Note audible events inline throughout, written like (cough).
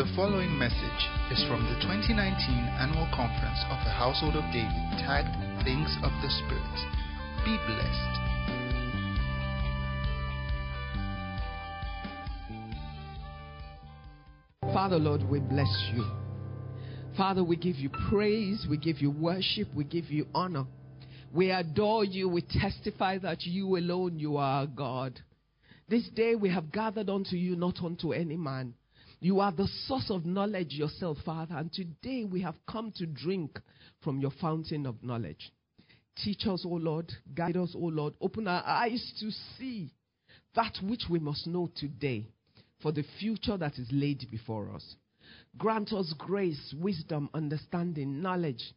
The following message is from the 2019 Annual Conference of the Household of David, tagged Things of the Spirit. Be blessed. Father, Lord, we bless you. Father, we give you praise, we give you worship, we give you honor. We adore you, we testify that you alone, you are God. This day we have gathered unto you, not unto any man. You are the source of knowledge yourself, Father, and today we have come to drink from your fountain of knowledge. Teach us, O Lord, guide us, O Lord, open our eyes to see that which we must know today for the future that is laid before us. Grant us grace, wisdom, understanding, knowledge,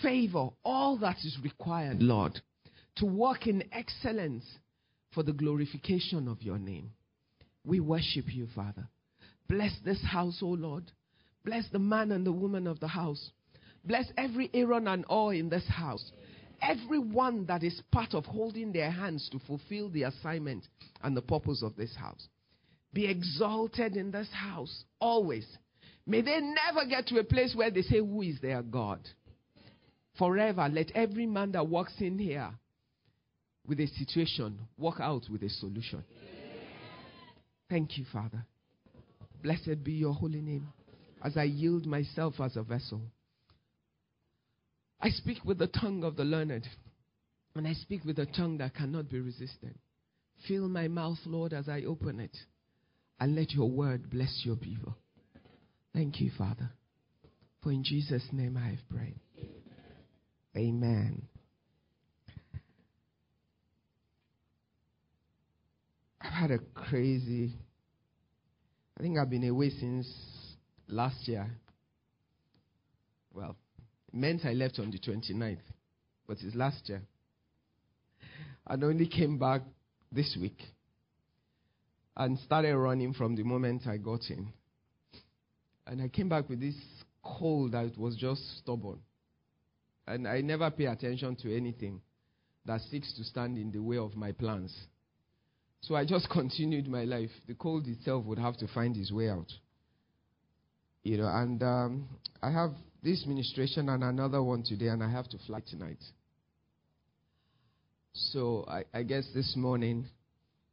favor, all that is required, Lord, to walk in excellence for the glorification of your name. We worship you, Father. Bless this house, O Lord. Bless the man and the woman of the house. Bless every Aaron and all in this house. Everyone that is part of holding their hands to fulfill the assignment and the purpose of this house. Be exalted in this house always. May they never get to a place where they say, Who is their God? Forever, let every man that walks in here with a situation walk out with a solution. Thank you, Father. Blessed be your holy name as I yield myself as a vessel. I speak with the tongue of the learned, and I speak with a tongue that cannot be resisted. Fill my mouth, Lord, as I open it, and let your word bless your people. Thank you, Father. For in Jesus' name I have prayed. Amen. I've had a crazy I think I've been away since last year. Well, it meant I left on the 29th, but it's last year. And only came back this week and started running from the moment I got in. And I came back with this cold that was just stubborn. And I never pay attention to anything that seeks to stand in the way of my plans. So I just (laughs) continued my life. The cold itself would have to find its way out. You know, and um, I have this ministration and another one today, and I have to fly tonight. So I, I guess this morning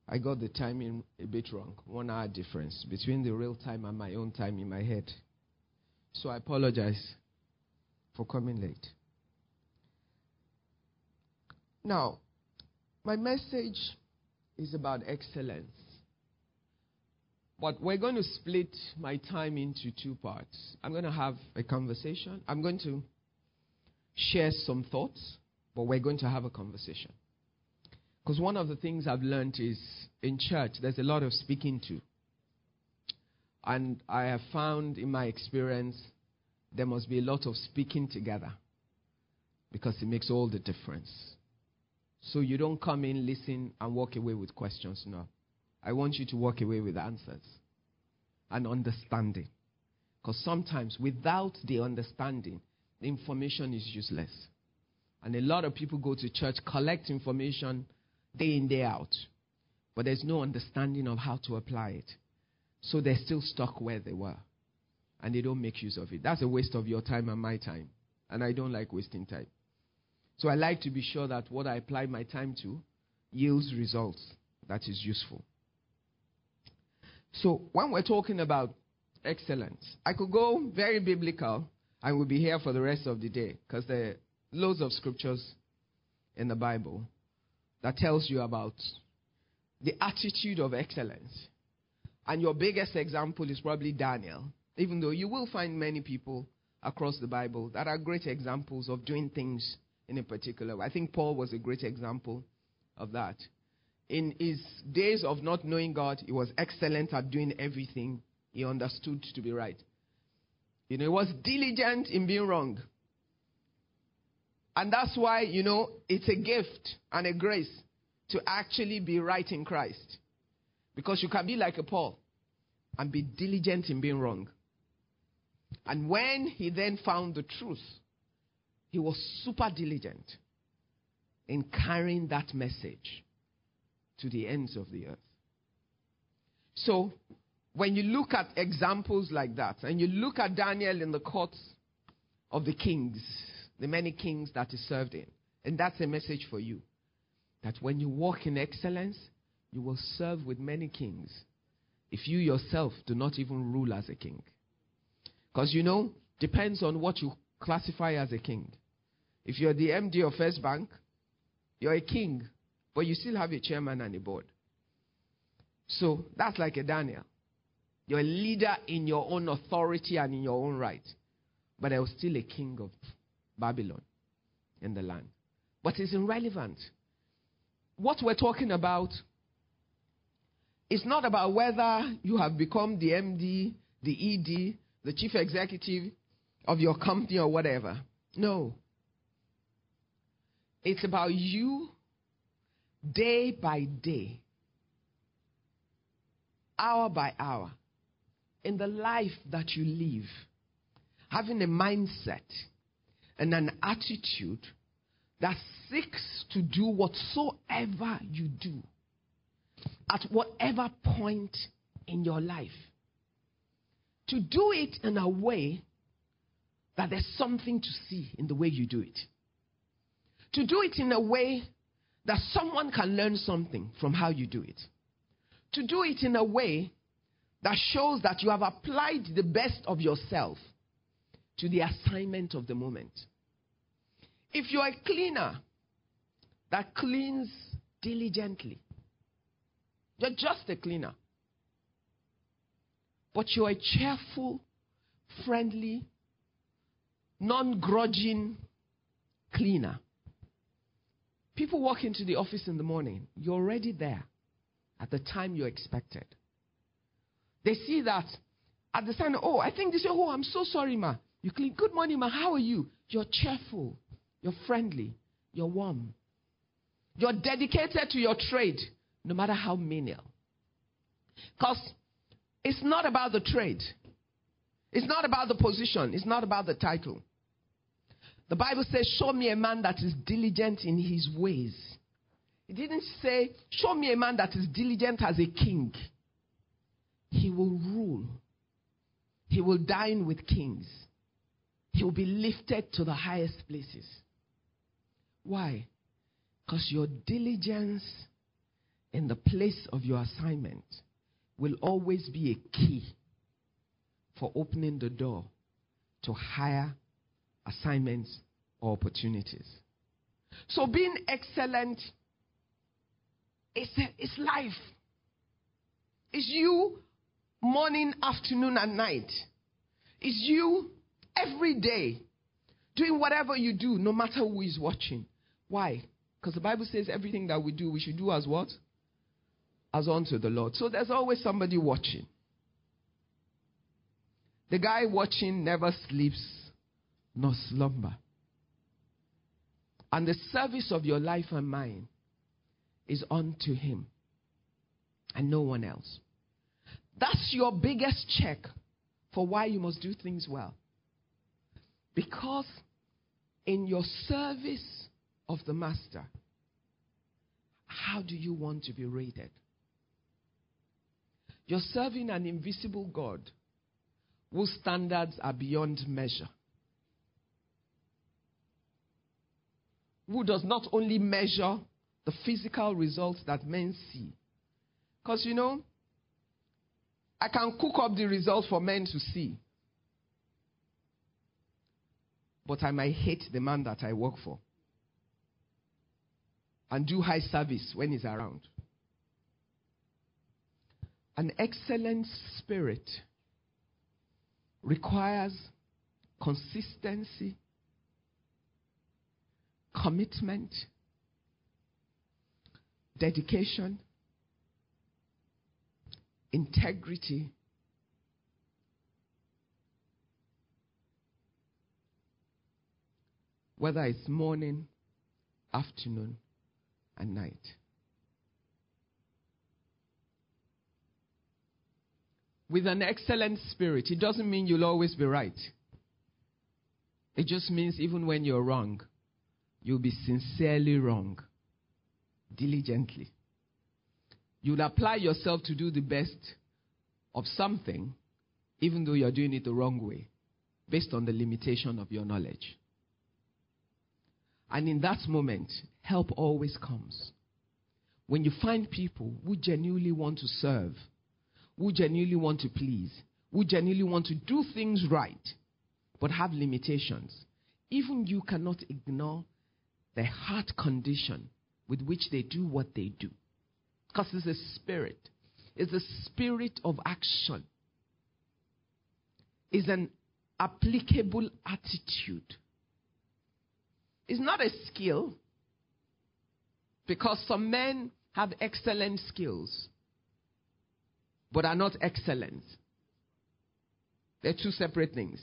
I got the timing a bit wrong. One hour difference between the real time and my own time in my head. So I apologize for coming late. Now, my message is about excellence. But we're going to split my time into two parts. I'm going to have a conversation. I'm going to share some thoughts, but we're going to have a conversation. Because one of the things I've learned is in church, there's a lot of speaking to. And I have found in my experience, there must be a lot of speaking together because it makes all the difference. So you don't come in, listen, and walk away with questions. No. I want you to walk away with answers and understanding. Because sometimes without the understanding, the information is useless. And a lot of people go to church, collect information day in, day out, but there's no understanding of how to apply it. So they're still stuck where they were. And they don't make use of it. That's a waste of your time and my time. And I don't like wasting time. So I like to be sure that what I apply my time to yields results that is useful. So when we're talking about excellence, I could go very biblical and we'll be here for the rest of the day because there are loads of scriptures in the Bible that tells you about the attitude of excellence. And your biggest example is probably Daniel, even though you will find many people across the Bible that are great examples of doing things in a particular way. I think Paul was a great example of that. In his days of not knowing God, he was excellent at doing everything he understood to be right. You know, he was diligent in being wrong. And that's why, you know, it's a gift and a grace to actually be right in Christ. Because you can be like a Paul and be diligent in being wrong. And when he then found the truth, he was super diligent in carrying that message to the ends of the earth. So, when you look at examples like that, and you look at Daniel in the courts of the kings, the many kings that he served in, and that's a message for you. That when you walk in excellence, you will serve with many kings if you yourself do not even rule as a king. Because you know, depends on what you classify as a king. If you're the MD of First Bank, you're a king, but you still have a chairman and a board. So that's like a Daniel. You're a leader in your own authority and in your own right. But I was still a king of Babylon in the land. But it's irrelevant. What we're talking about is not about whether you have become the MD, the ED, the chief executive of your company or whatever. No. It's about you day by day, hour by hour, in the life that you live, having a mindset and an attitude that seeks to do whatsoever you do at whatever point in your life. To do it in a way that there's something to see in the way you do it. To do it in a way that someone can learn something from how you do it. To do it in a way that shows that you have applied the best of yourself to the assignment of the moment. If you're a cleaner that cleans diligently, you're just a cleaner. But you're a cheerful, friendly, non grudging cleaner. People walk into the office in the morning, you're already there at the time you expected. They see that at the sign, oh, I think they say, oh, I'm so sorry, ma. You clean. Good morning, ma. How are you? You're cheerful. You're friendly. You're warm. You're dedicated to your trade, no matter how menial. Because it's not about the trade. It's not about the position. It's not about the title. The Bible says, Show me a man that is diligent in his ways. It didn't say, Show me a man that is diligent as a king. He will rule, he will dine with kings, he will be lifted to the highest places. Why? Because your diligence in the place of your assignment will always be a key for opening the door to higher assignments or opportunities. So being excellent is, is life. It's you morning, afternoon, and night. It's you every day doing whatever you do, no matter who is watching. Why? Because the Bible says everything that we do, we should do as what? As unto the Lord. So there's always somebody watching. The guy watching never sleeps nor slumber. And the service of your life and mine is unto him and no one else. That's your biggest check for why you must do things well. Because in your service of the Master, how do you want to be rated? You're serving an invisible God whose standards are beyond measure. Who does not only measure the physical results that men see. Because you know, I can cook up the results for men to see. But I might hate the man that I work for and do high service when he's around. An excellent spirit requires consistency, commitment, dedication, integrity, whether it's morning, afternoon, and night. With an excellent spirit, it doesn't mean you'll always be right. It just means even when you're wrong, you'll be sincerely wrong, diligently. You'll apply yourself to do the best of something, even though you're doing it the wrong way, based on the limitation of your knowledge. And in that moment, help always comes. When you find people who genuinely want to serve, who genuinely want to please, who genuinely want to do things right, but have limitations, even you cannot ignore the heart condition with which they do what they do. Because it's a spirit, it's a spirit of action, it's an applicable attitude. It's not a skill, because some men have excellent skills, but are not excellent. They're two separate things.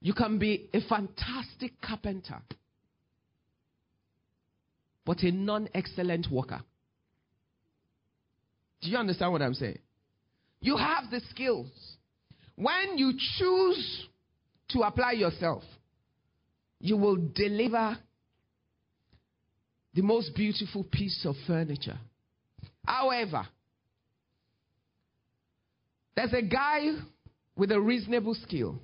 You can be a fantastic carpenter, but a non excellent worker. Do you understand what I'm saying? You have the skills. When you choose to apply yourself, you will deliver the most beautiful piece of furniture. However, there's a guy with a reasonable skill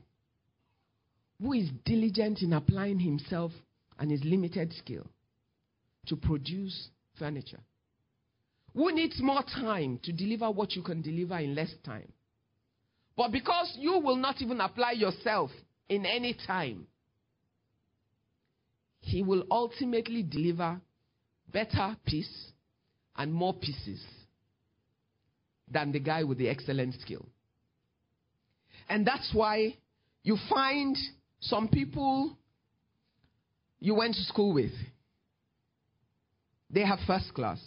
who is diligent in applying himself and his limited skill to produce furniture. Who needs more time to deliver what you can deliver in less time? But because you will not even apply yourself in any time, he will ultimately deliver better piece and more pieces than the guy with the excellent skill. And that's why you find some people you went to school with, they have first class.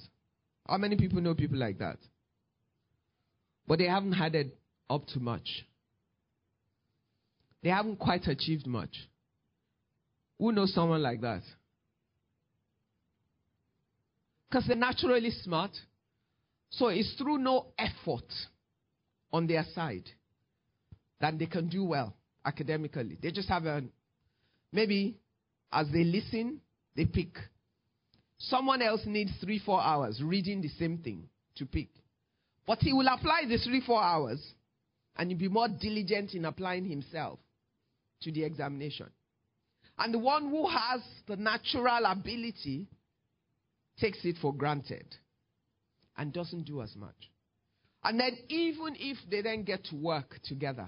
How many people know people like that? But they haven't had it up to much. They haven't quite achieved much. Who knows someone like that? Because they're naturally smart. So it's through no effort on their side that they can do well academically. They just have a, maybe as they listen, they pick. Someone else needs three, four hours reading the same thing to pick. But he will apply the three, four hours and he'll be more diligent in applying himself to the examination. And the one who has the natural ability takes it for granted and doesn't do as much. And then, even if they then get to work together,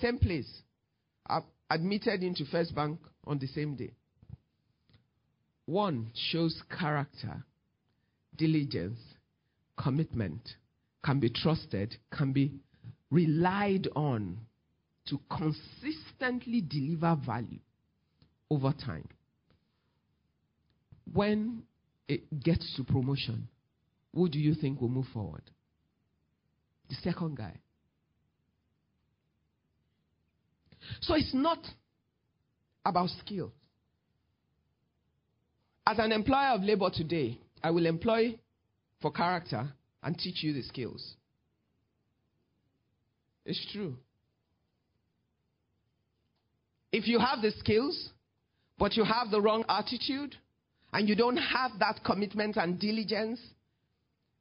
same place, admitted into First Bank on the same day. One shows character, diligence, commitment, can be trusted, can be relied on to consistently deliver value over time when it gets to promotion, who do you think will move forward? The second guy. So it's not about skill. As an employer of labor today, I will employ for character and teach you the skills. It's true. If you have the skills, but you have the wrong attitude, and you don't have that commitment and diligence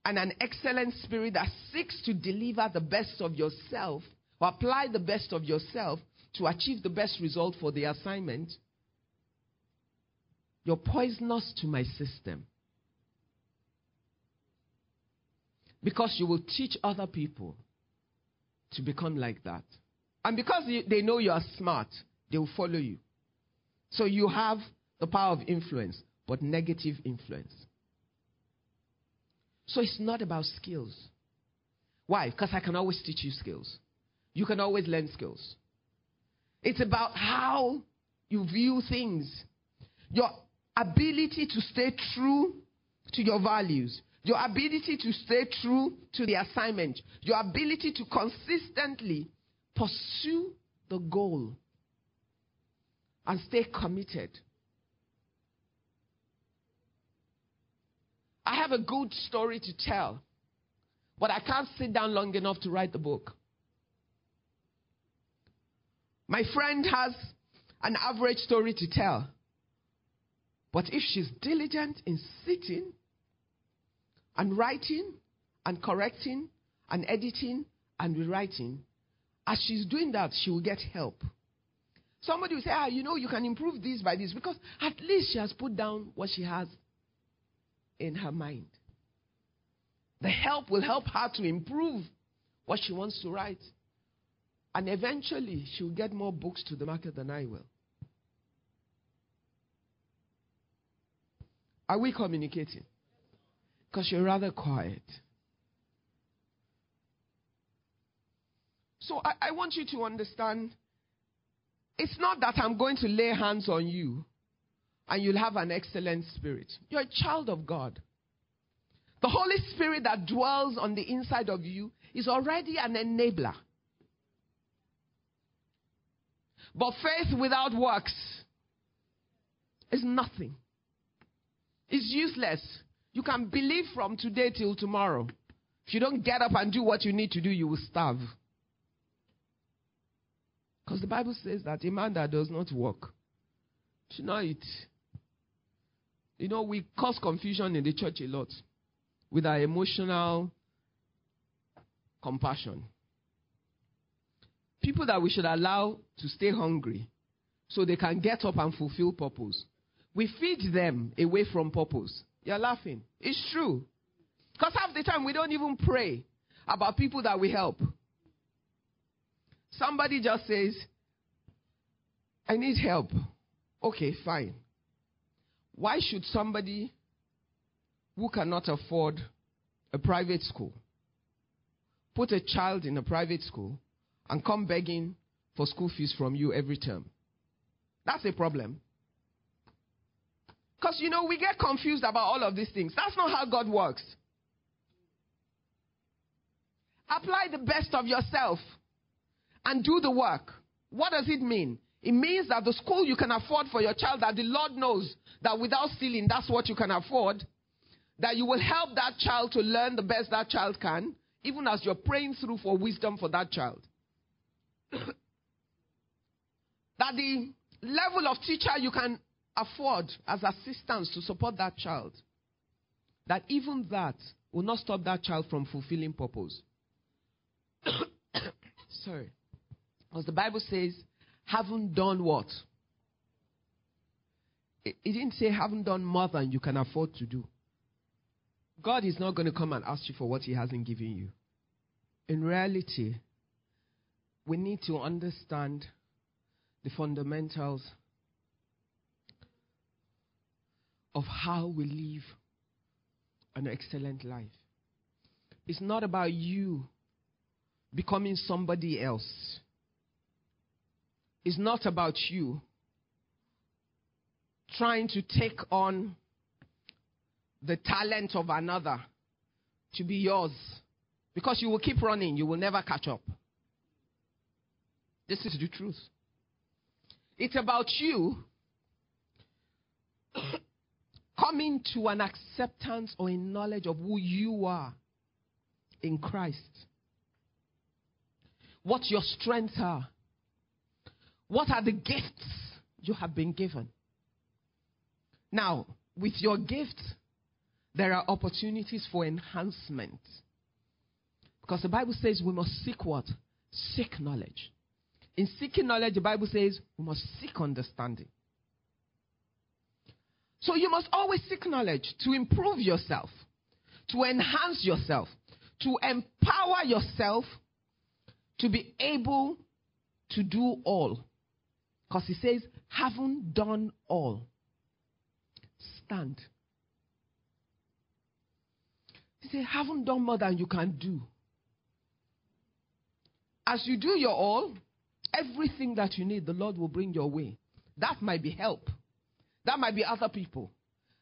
and an excellent spirit that seeks to deliver the best of yourself or apply the best of yourself to achieve the best result for the assignment, you're poisonous to my system. Because you will teach other people to become like that. And because they know you are smart, they will follow you. So you have the power of influence but negative influence. So it's not about skills. Why? Because I can always teach you skills. You can always learn skills. It's about how you view things, your ability to stay true to your values, your ability to stay true to the assignment, your ability to consistently pursue the goal and stay committed I have a good story to tell, but I can't sit down long enough to write the book. My friend has an average story to tell, but if she's diligent in sitting and writing and correcting and editing and rewriting, as she's doing that, she will get help. Somebody will say, ah, you know, you can improve this by this because at least she has put down what she has in her mind. The help will help her to improve what she wants to write. And eventually, she will get more books to the market than I will. Are we communicating? Because you're rather quiet. So I, I, want you to understand it's not that I'm going to lay hands on you and you'll have an excellent spirit. You're a child of God. The Holy Spirit that dwells on the inside of you is already an enabler. But faith without works is nothing. It's useless. You can believe from today till tomorrow. If you don't get up and do what you need to do, you will starve. Because the Bible says that a man that does not work should not eat. You know, we cause confusion in the church a lot with our emotional compassion. People that we should allow to stay hungry so they can get up and fulfill purpose. We feed them away from purpose. You're laughing. It's true. Because half the time we don't even pray about people that we help. Somebody just says, I need help. Okay, fine. Why should somebody who cannot afford a private school put a child in a private school and come begging for school fees from you every term? That's a problem. Because, you know, we get confused about all of these things. That's not how God works. Apply the best of yourself and do the work. What does it mean? It means that the school you can afford for your child, that the Lord knows that without stealing, that's what you can afford, that you will help that child to learn the best that child can, even as you're praying through for wisdom for that child. (coughs) that the level of teacher you can afford as assistance to support that child, that even that will not stop that child from fulfilling purpose. (coughs) Sorry. Because the Bible says, haven't done what? It, it didn't say haven't done more than you can afford to do. God is not going to come and ask you for what He hasn't given you. In reality, we need to understand the fundamentals of how we live an excellent life. It's not about you becoming somebody else. It's not about you trying to take on the talent of another to be yours. Because you will keep running, you will never catch up. This is the truth. It's about you coming to an acceptance or a knowledge of who you are in Christ. What your strengths are. What are the gifts you have been given? Now, with your gift, there are opportunities for enhancement. Because the Bible says we must seek what? Seek knowledge. In seeking knowledge, the Bible says we must seek understanding. So you must always seek knowledge to improve yourself, to enhance yourself, to empower yourself to be able to do all. Because he says, haven't done all. Stand. He said, haven't done more than you can do. As you do your all, everything that you need, the Lord will bring your way. That might be help. That might be other people.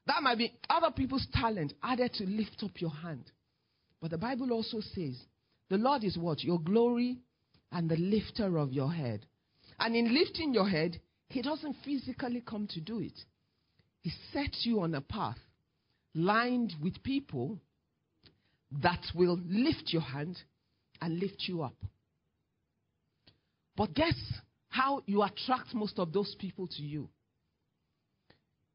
That might be other people's talent added to lift up your hand. But the Bible also says, the Lord is what? Your glory and the lifter of your head. And in lifting your head, He doesn't physically come to do it. He sets you on a path lined with people that will lift your hand and lift you up. But guess how you attract most of those people to you?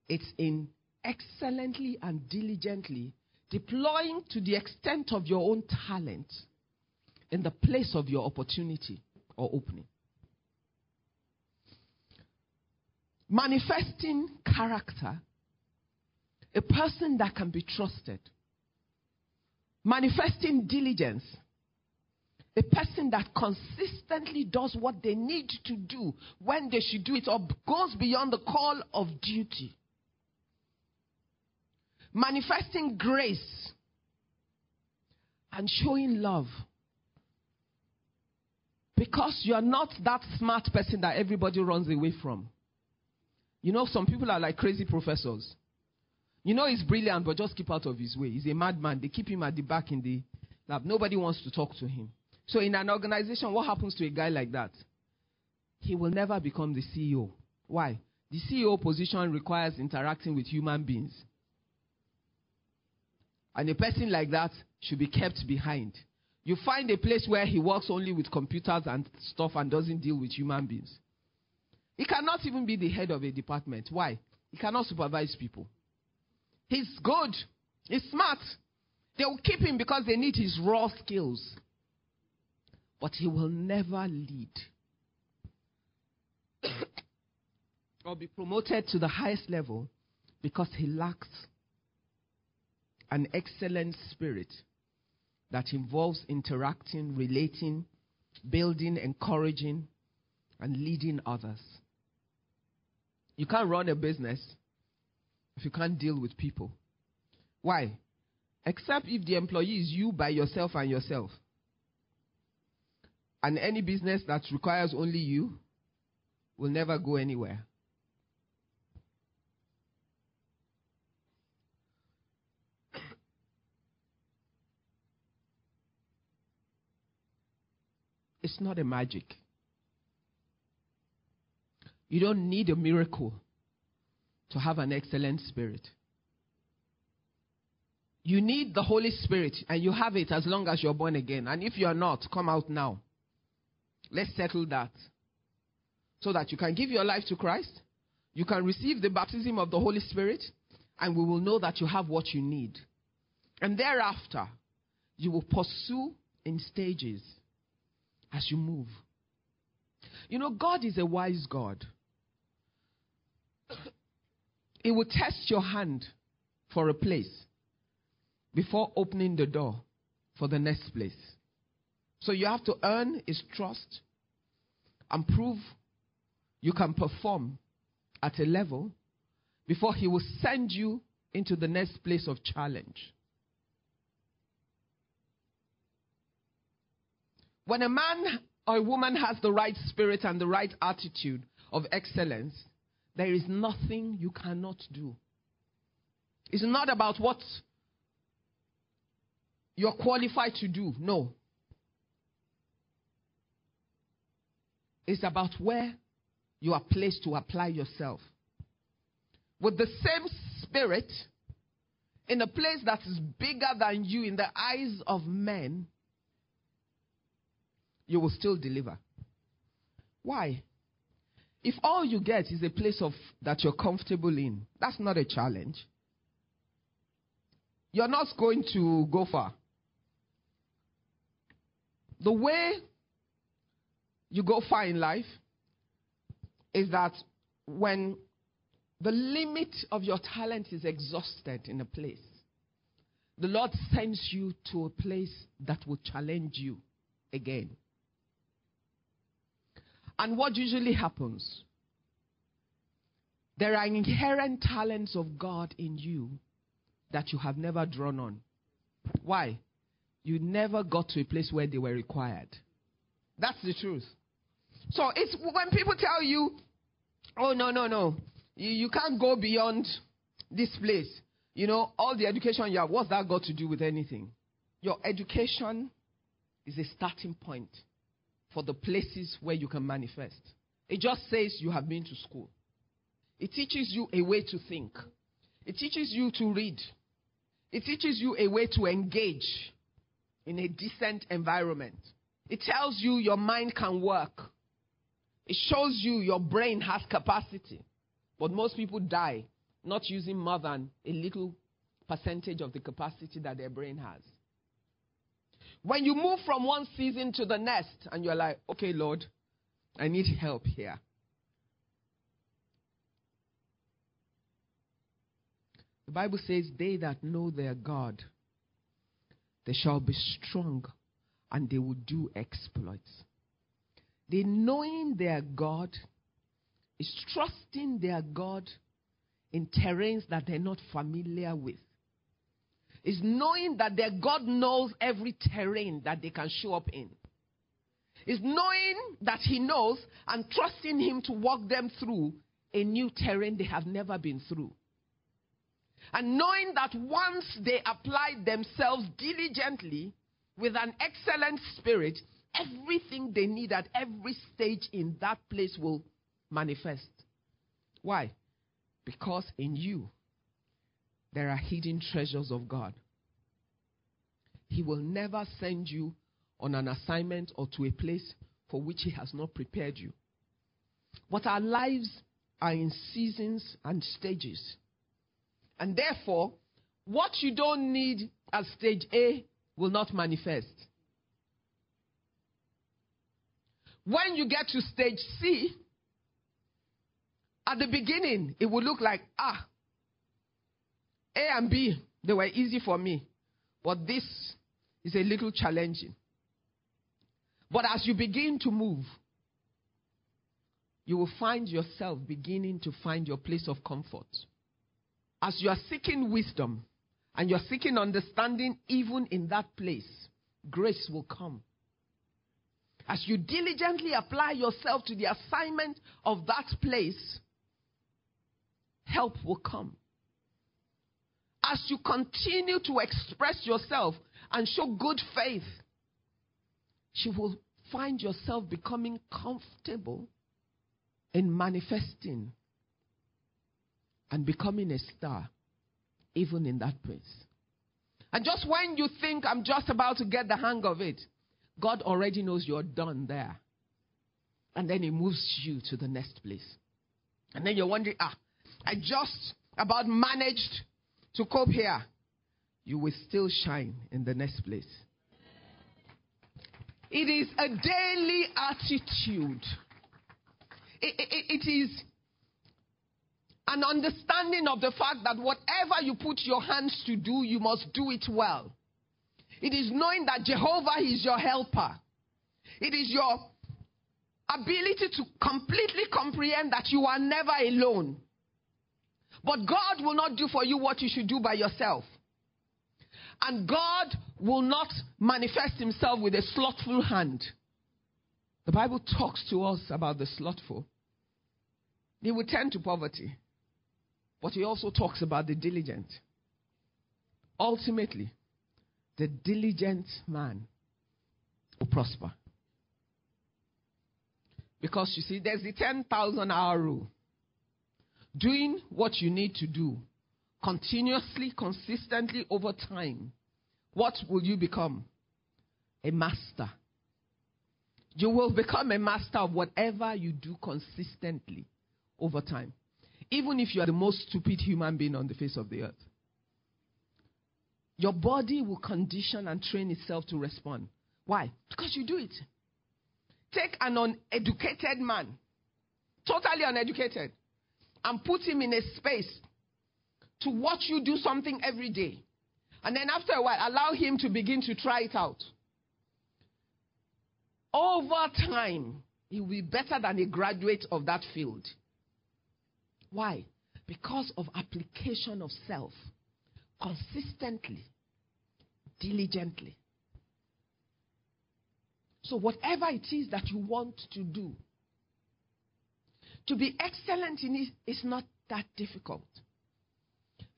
It's in excellently and diligently deploying to the extent of your own talent in the place of your opportunity or opening. Manifesting character, a person that can be trusted. Manifesting diligence, a person that consistently does what they need to do when they should do it or goes beyond the call of duty. Manifesting grace and showing love. Because you're not that smart person that everybody runs away from. You know, some people are like crazy professors. You know, he's brilliant, but just keep out of his way. He's a madman. They keep him at the back in the lab. Nobody wants to talk to him. So, in an organization, what happens to a guy like that? He will never become the CEO. Why? The CEO position requires interacting with human beings. And a person like that should be kept behind. You find a place where he works only with computers and stuff and doesn't deal with human beings. He cannot even be the head of a department. Why? He cannot supervise people. He's good. He's smart. They will keep him because they need his raw skills but he will never lead (coughs) or be promoted to the highest level because he lacks an excellent spirit that involves interacting, relating, building, encouraging, and leading others. You can't run a business if you can't deal with people. Why? Except if the employee is you by yourself and yourself. And any business that requires only you will never go anywhere. It's not a magic. You don't need a miracle to have an excellent spirit. You need the Holy Spirit, and you have it as long as you're born again. And if you're not, come out now. Let's settle that. So that you can give your life to Christ, you can receive the baptism of the Holy Spirit, and we will know that you have what you need. And thereafter, you will pursue in stages as you move. You know, God is a wise God. He will test your hand for a place before opening the door for the next place. So you have to earn his trust and prove you can perform at a level before he will send you into the next place of challenge. When a man or a woman has the right spirit and the right attitude of excellence, there is nothing you cannot do. It's not about what you're qualified to do. No. It's about where you are placed to apply yourself. With the same spirit, in a place that is bigger than you in the eyes of men, you will still deliver. Why? If all you get is a place of that you're comfortable in, that's not a challenge. You're not going to go far. The way you go far in life is that when the limit of your talent is exhausted in a place, the Lord sends you to a place that will challenge you again. And what usually happens? There are inherent talents of God in you that you have never drawn on. Why? You never got to a place where they were required. That's the truth. So it's when people tell you, oh, no, no, no, you, you can't go beyond this place. You know, all the education you have, what's that got to do with anything? Your education is a starting point for the places where you can manifest. It just says you have been to school. It teaches you a way to think. It teaches you to read. It teaches you a way to engage in a decent environment. It tells you your mind can work. It shows you your brain has capacity. But most people die not using more than a little percentage of the capacity that their brain has. When you move from one season to the next and you're like, okay, Lord, I need help here. The Bible says, They that know their God, they shall be strong and they will do exploits. The knowing their God is trusting their God in terrains that they're not familiar with. Is knowing that their God knows every terrain that they can show up in. Is knowing that He knows and trusting Him to walk them through a new terrain they have never been through. And knowing that once they apply themselves diligently with an excellent spirit, everything they need at every stage in that place will manifest. Why? Because in you, there are hidden treasures of God. He will never send you on an assignment or to a place for which He has not prepared you. But our lives are in seasons and stages. And therefore, what you don't need at stage A will not manifest. When you get to stage C, at the beginning, it will look like, ah, A and B, they were easy for me. But this is a little challenging. But as you begin to move, you will find yourself beginning to find your place of comfort. As you are seeking wisdom and you're seeking understanding, even in that place, grace will come. As you diligently apply yourself to the assignment of that place, help will come. As you continue to express yourself and show good faith, you will find yourself becoming comfortable in manifesting and becoming a star, even in that place. And just when you think I'm just about to get the hang of it, God already knows you're done there. And then He moves you to the next place. And then you're wondering, ah, I just about managed to cope here. You will still shine in the next place. It is a daily attitude. it, it, it is an understanding of the fact that whatever you put your hands to do, you must do it well. It is knowing that Jehovah is your helper. It is your ability to completely comprehend that you are never alone. But God will not do for you what you should do by yourself. And God will not manifest himself with a slothful hand. The Bible talks to us about the slothful. He will tend to poverty. But he also talks about the diligent. Ultimately, the diligent man will prosper. Because you see, there's the 10,000 hour rule. Doing what you need to do continuously, consistently over time, what will you become? A master. You will become a master of whatever you do consistently over time. Even if you are the most stupid human being on the face of the earth. Your body will condition and train itself to respond. Why? Because you do it. Take an uneducated man, totally uneducated, and put him in a space to watch you do something every day. And then after a while, allow him to begin to try it out. Over time, he will be better than a graduate of that field. Why? Because of application of self consistently, diligently. So, whatever it is that you want to do, to be excellent in it is not that difficult.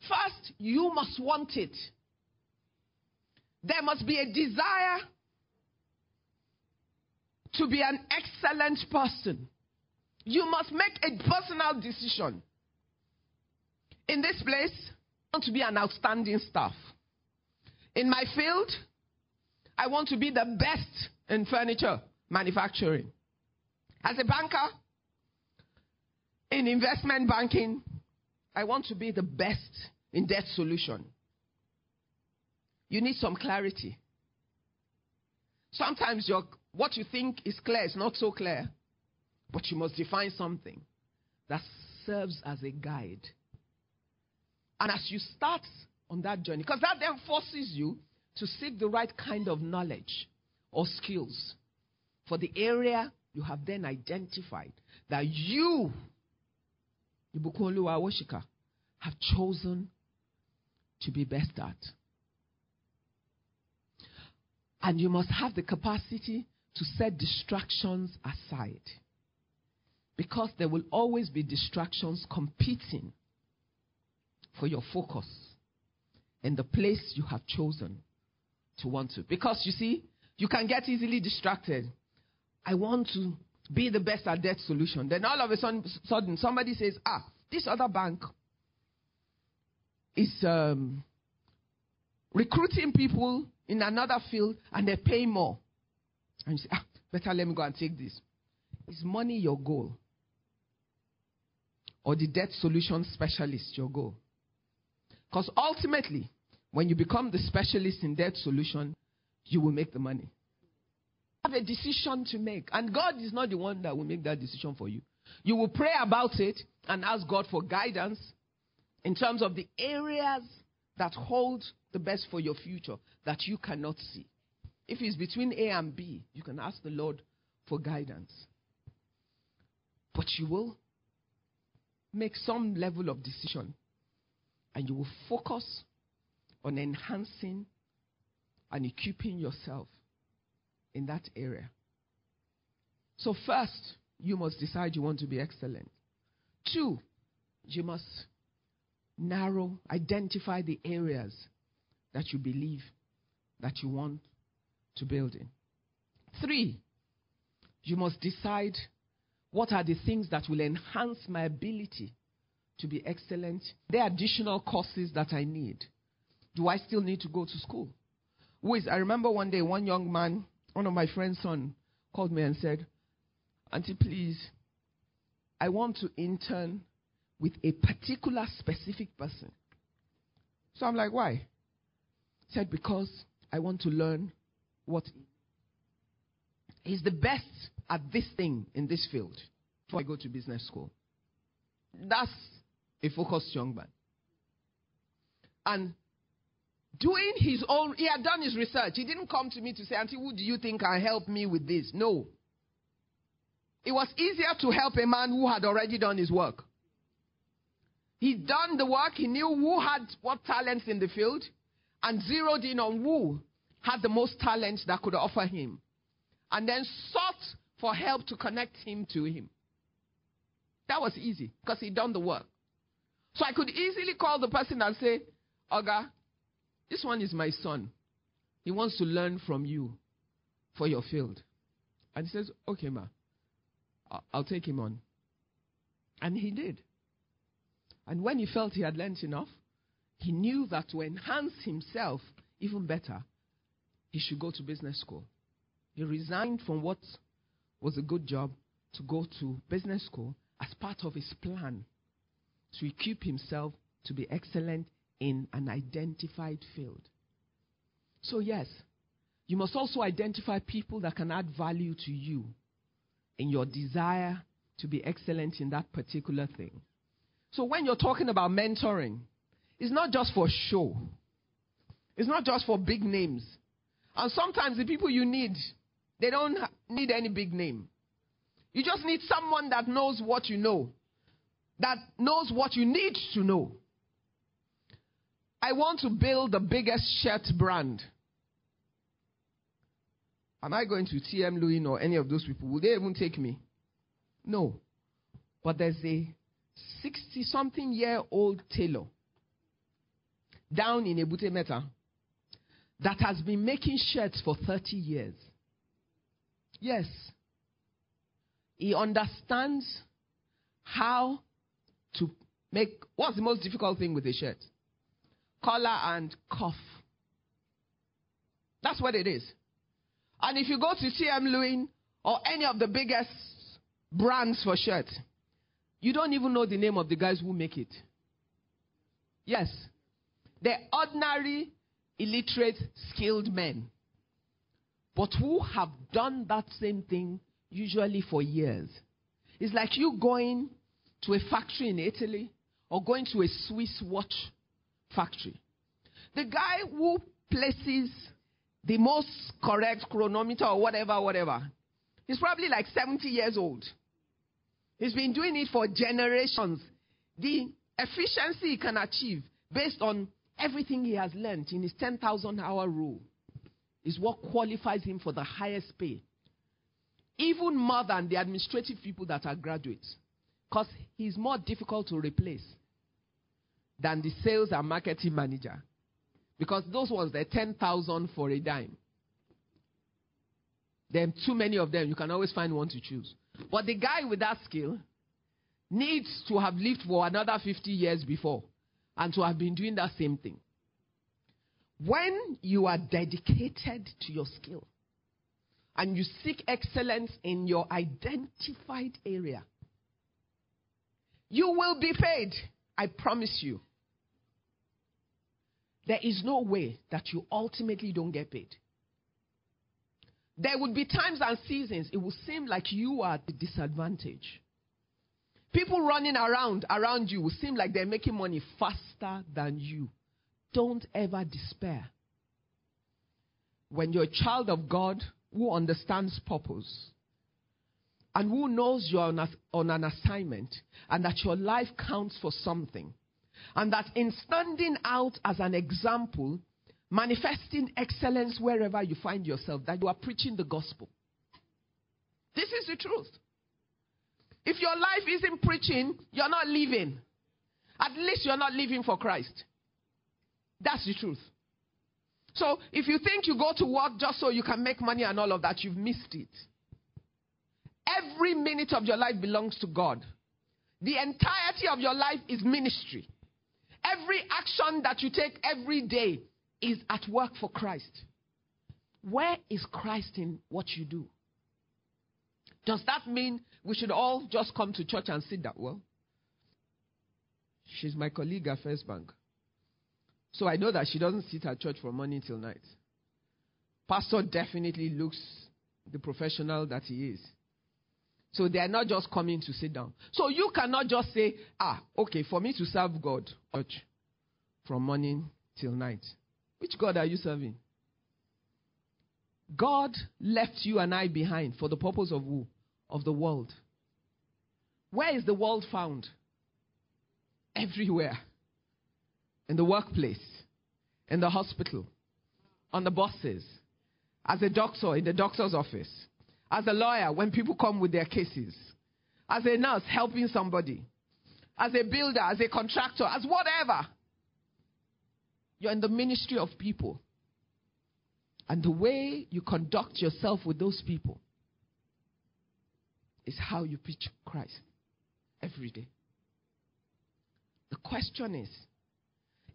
First, you must want it. There must be a desire to be an excellent person. You must make a personal decision. In this place, I want to be an outstanding staff. In my field, I want to be the best in furniture manufacturing. As a banker, in investment banking, I want to be the best in debt solution. You need some clarity. Sometimes your, what you think is clear is not so clear, but you must define something that serves as a guide. And as you start on that journey, because that then forces you to seek the right kind of knowledge or skills for the area you have then identified that you, Ibukunluwa Awosika, have chosen to be best at. And you must have the capacity to set distractions aside. Because there will always be distractions competing for your focus in the place you have chosen to want to. Because you see, you can get easily distracted. I want to be the best at debt solution. Then all of a sudden, somebody says, ah, this other bank is um, recruiting people in another field and they pay more. And you say, ah, better let me go and take this. Is money your goal? Or the debt solution specialist your goal? Because ultimately, when you become the specialist in debt solution, you will make the money. Have a decision to make. And God is not the one that will make that decision for you. You will pray about it and ask God for guidance in terms of the areas that hold the best for your future that you cannot see. If it's between A and B, you can ask the Lord for guidance. But you will make some level of decision and you will focus on enhancing and equipping yourself in that area. So, first, you must decide you want to be excellent. Two, you must narrow, identify the areas that you believe that you want to build in. Three, you must decide what are the things that will enhance my ability to be excellent. There are additional courses that I need. Do I still need to go to school? Who is, I remember one day one young man, one of my friend's son, called me and said, Auntie, please, I want to intern with a particular specific person. So I'm like, why? Said, because I want to learn what he's the best at this thing in this field before I go to business school. That's a focused young man. And doing his own, he had done his research. He didn't come to me to say, Auntie, who do you think can help me with this? No. It was easier to help a man who had already done his work. He'd done the work, he knew who had what talents in the field, and zeroed in on who had the most talents that could offer him. And then sought for help to connect him to him. That was easy because he'd done the work. So I could easily call the person and say, Oga, this one is my son. He wants to learn from you for your field. And he says, Okay, ma, I'll take him on. And he did. And when he felt he had learnt enough, he knew that to enhance himself even better, he should go to business school. He resigned from what was a good job to go to business school as part of his plan to equip himself to be excellent in an identified field. So, yes, you must also identify people that can add value to you in your desire to be excellent in that particular thing. So when you're talking about mentoring, it's not just for show. It's not just for big names. And sometimes the people you need, they don't need any big name. You just need someone that knows what you know, that knows what you need to know. I want to build the biggest shirt brand. Am I going to TM Lewin or any of those people? Will they even take me? No. But there's a 60 something year old tailor down in Ebute Metta that has been making shirts for 30 years. Yes. He understands how to make what's the most difficult thing with a shirt? Collar and cuff. That's what it is. And if you go to TM Lewin or any of the biggest brands for shirts, you don't even know the name of the guys who make it. Yes. They're ordinary, illiterate, skilled men. but who have done that same thing usually for years. It's like you going to a factory in Italy or going to a Swiss watch factory. The guy who places the most correct chronometer or whatever, whatever, he's probably like 70 years old. He's been doing it for generations. The efficiency he can achieve based on everything he has learned in his 10,000 hour rule is what qualifies him for the highest pay. Even more than the administrative people that are graduates. Because he's more difficult to replace than the sales and marketing manager. Because those ones, they're 10,000 for a dime. There are too many of them. You can always find one to choose. But the guy with that skill needs to have lived for another 50 years before and to have been doing that same thing. When you are dedicated to your skill and you seek excellence in your identified area, you will be paid. I promise you. There is no way that you ultimately don't get paid. There would be times and seasons it will seem like you are at the disadvantage. People running around around you will seem like they're making money faster than you. Don't ever despair. When you're a child of God who understands purpose and who knows you're on, a, on an assignment and that your life counts for something, and that in standing out as an example, manifesting excellence wherever you find yourself, that you are preaching the gospel. This is the truth. If your life isn't preaching, you're not living. At least you're not living for Christ. That's the truth. So if you think you go to work just so you can make money and all of that, you've missed it. Every minute of your life belongs to God. The entirety of your life is ministry. Every action that you take every day is at work for Christ. Where is Christ in what you do? Does that mean we should all just come to church and sit down? Well, she's my colleague at First Bank. So I know that she doesn't sit at church from morning till night. Pastor definitely looks the professional that he is. So they are not just coming to sit down. So you cannot just say, ah, okay, for me to serve God, church, from morning till night. Which God are you serving? God left you and I behind for the purpose of who? Of the world. Where is the world found? Everywhere. In the workplace, in the hospital, on the buses, as a doctor in the doctor's office, as a lawyer when people come with their cases, as a nurse helping somebody, as a builder, as a contractor, as whatever. You're in the ministry of people. And the way you conduct yourself with those people is how you preach Christ every day. The question is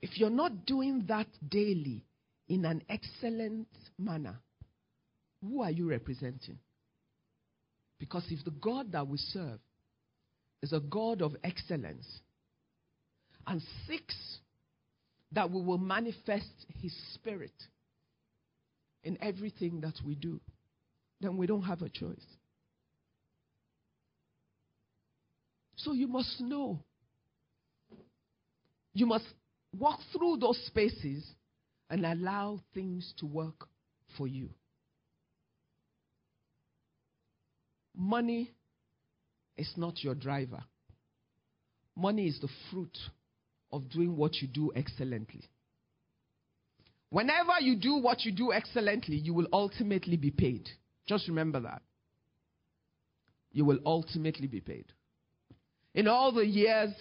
if you're not doing that daily in an excellent manner, who are you representing? Because if the God that we serve is a God of excellence and seeks that we will manifest His Spirit in everything that we do, then we don't have a choice. So you must know. You must walk through those spaces and allow things to work for you. Money is not your driver. Money is the fruit of doing what you do excellently. Whenever you do what you do excellently, you will ultimately be paid. Just remember that. You will ultimately be paid. In all the years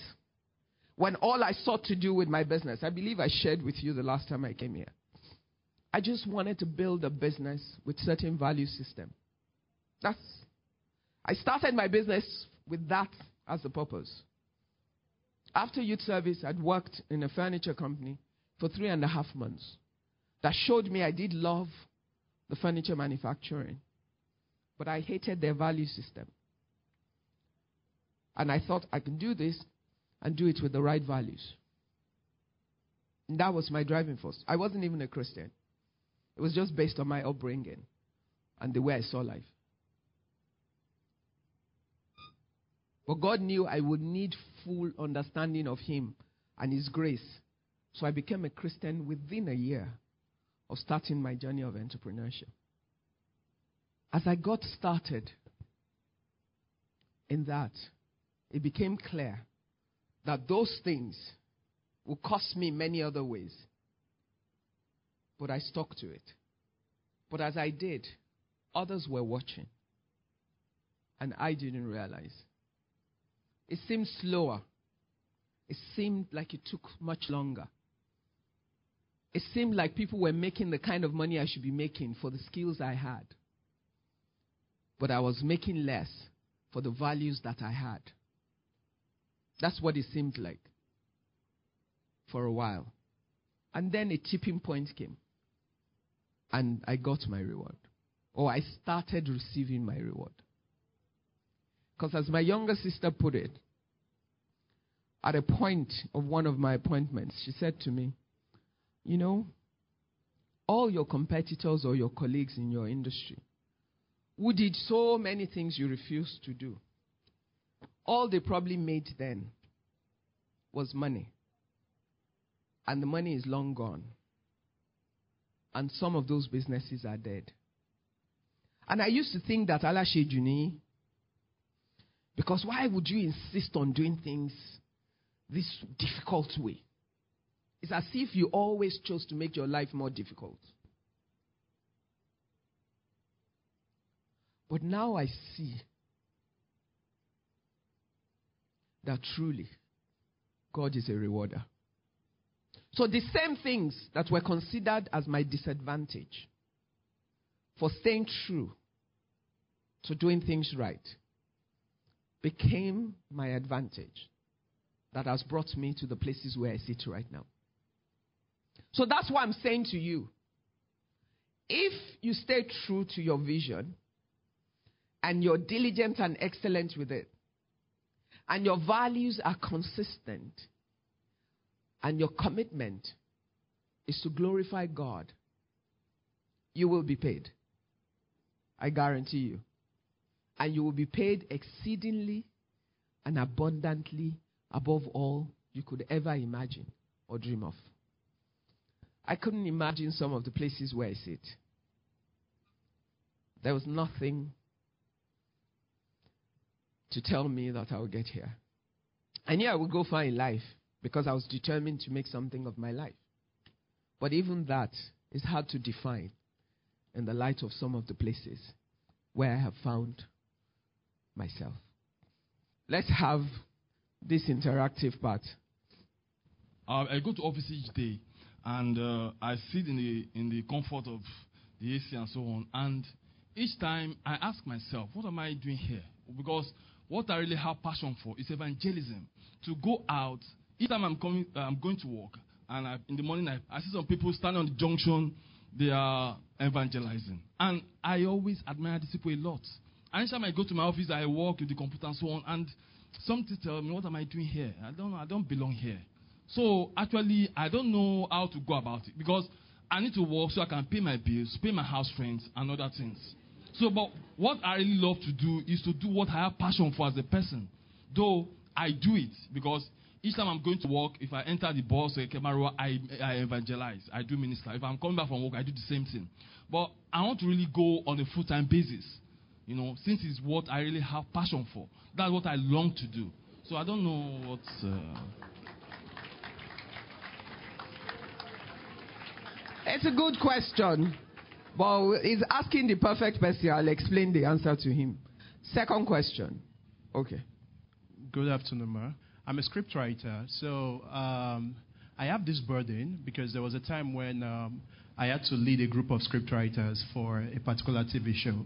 when all I sought to do with my business, I believe I shared with you the last time I came here. I just wanted to build a business with certain value system. That's I started my business with that as the purpose. After youth service, I'd worked in a furniture company for three and a half months. That showed me I did love the furniture manufacturing, but I hated their value system. And I thought I can do this and do it with the right values. And that was my driving force. I wasn't even a Christian, it was just based on my upbringing. and the way I saw life. But God knew I would need full understanding of Him and His grace. So I became a Christian within a year of starting my journey of entrepreneurship. As I got started in that, it became clear that those things would cost me many other ways. But I stuck to it. But as I did, others were watching. And I didn't realize. It seemed slower. It seemed like it took much longer. It seemed like people were making the kind of money I should be making for the skills I had. But I was making less for the values that I had. That's what it seemed like for a while. And then a tipping point came. And I got my reward. Or I started receiving my reward. Because as my younger sister put it, at a point of one of my appointments, she said to me, You know, all your competitors or your colleagues in your industry who did so many things you refused to do, all they probably made then was money. And the money is long gone. And some of those businesses are dead. And I used to think that Allah Juni, because why would you insist on doing things this difficult way? It's as if you always chose to make your life more difficult. But now I see that truly God is a rewarder. So the same things that were considered as my disadvantage for staying true to doing things right became my advantage that has brought me to the places where I sit right now. So that's what I'm saying to you. If you stay true to your vision and you're diligent and excellent with it, and your values are consistent, and your commitment is to glorify God, you will be paid. I guarantee you. And you will be paid exceedingly and abundantly above all you could ever imagine or dream of. I couldn't imagine some of the places where I sit. There was nothing to tell me that I would get here. I knew I would go far in life because I was determined to make something of my life. But even that is hard to define in the light of some of the places where I have found myself. Let's have this interactive part. Uh, I go to office each day, and uh, I sit in the in the comfort of the AC and so on. And each time I ask myself, what am I doing here? Because what I really have passion for is evangelism. To go out. Each time I'm coming, I'm going to work, and I, in the morning I, I see some people standing on the junction. They are evangelizing, and I always admire these people a lot. Anytime I go to my office, I work with the computer and so on, and something tell me, what am I doing here? I don't know. I don't belong here. So actually, I don't know how to go about it because I need to work so I can pay my bills, pay my house rent, and other things. So, but what I really love to do is to do what I have passion for as a person. Though I do it because each time I'm going to work, if I enter the bus or a camera, I, I evangelize. I do minister. If I'm coming back from work, I do the same thing. But I want to really go on a full time basis. You know, since it's what I really have passion for. That's what I long to do. So I don't know what's. Uh... It's a good question. But he's asking the perfect person. I'll explain the answer to him. Second question. Okay. Good afternoon, Ma. I'm a scriptwriter. So um, I have this burden because there was a time when um, I had to lead a group of scriptwriters for a particular TV show.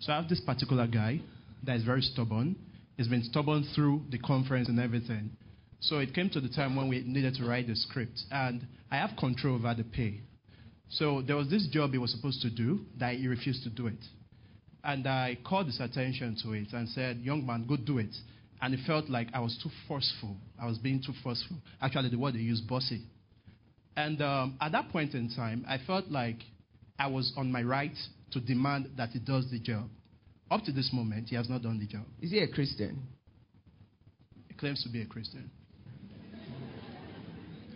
So I have this particular guy that is very stubborn. He's been stubborn through the conference and everything. So it came to the time when we needed to write the script. And I have control over the pay. So there was this job he was supposed to do that he refused to do it. And I called his attention to it and said, Young man, go do it. And it felt like I was too forceful. I was being too forceful. Actually, the word they use, bossy. And um, at that point in time, I felt like I was on my right to demand that he does the job. Up to this moment, he has not done the job. Is he a Christian? He claims to be a Christian.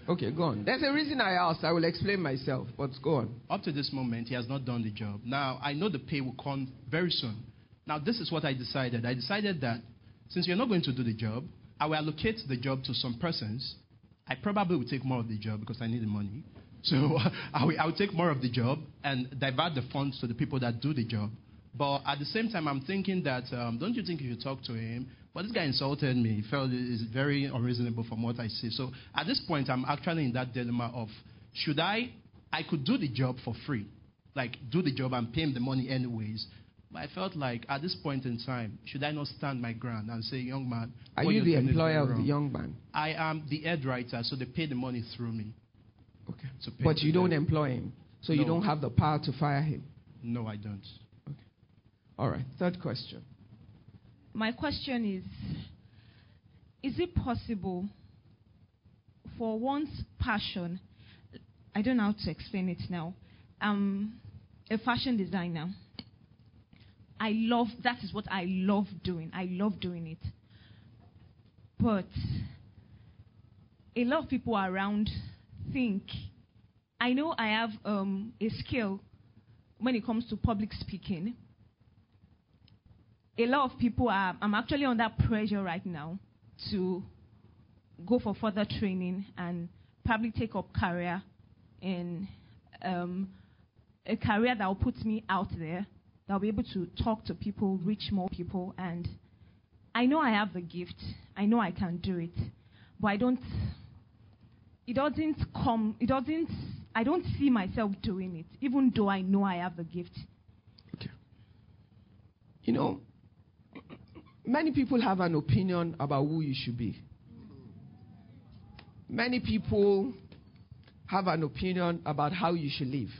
Okay, go on. There's a reason I asked. I will explain myself, but go on. Up to this moment, he has not done the job. Now, I know the pay will come very soon. Now, this is what I decided. I decided that since you're not going to do the job, I will allocate the job to some persons. I probably will take more of the job because I need the money. So (laughs) I will, I will take more of the job and divert the funds to the people that do the job. But at the same time, I'm thinking that um, don't you think you should talk to him? But this guy insulted me. He felt it's very unreasonable from what I see. So at this point, I'm actually in that dilemma of should I? I could do the job for free, like do the job and pay him the money anyways. But I felt like at this point in time, should I not stand my ground and say, young man, are you the employer of the young man? I am the head writer, so they pay the money through me. Okay. But you don't them. employ him, so no. you don't have the power to fire him. No, I don't. Okay. All right. Third question. My question is Is it possible for one's passion? I don't know how to explain it now. I'm a fashion designer. I love, that is what I love doing. I love doing it. But a lot of people around think, I know I have um, a skill when it comes to public speaking, a lot of people are, I'm actually under pressure right now to go for further training and probably take up career in um, a career that will put me out there, that will be able to talk to people, reach more people. And I know I have the gift. I know I can do it. But I don't, it doesn't come, it doesn't, I don't see myself doing it, even though I know I have the gift. Okay. You know, (coughs) Many people have an opinion about who you should be. Many people have an opinion about how you should live.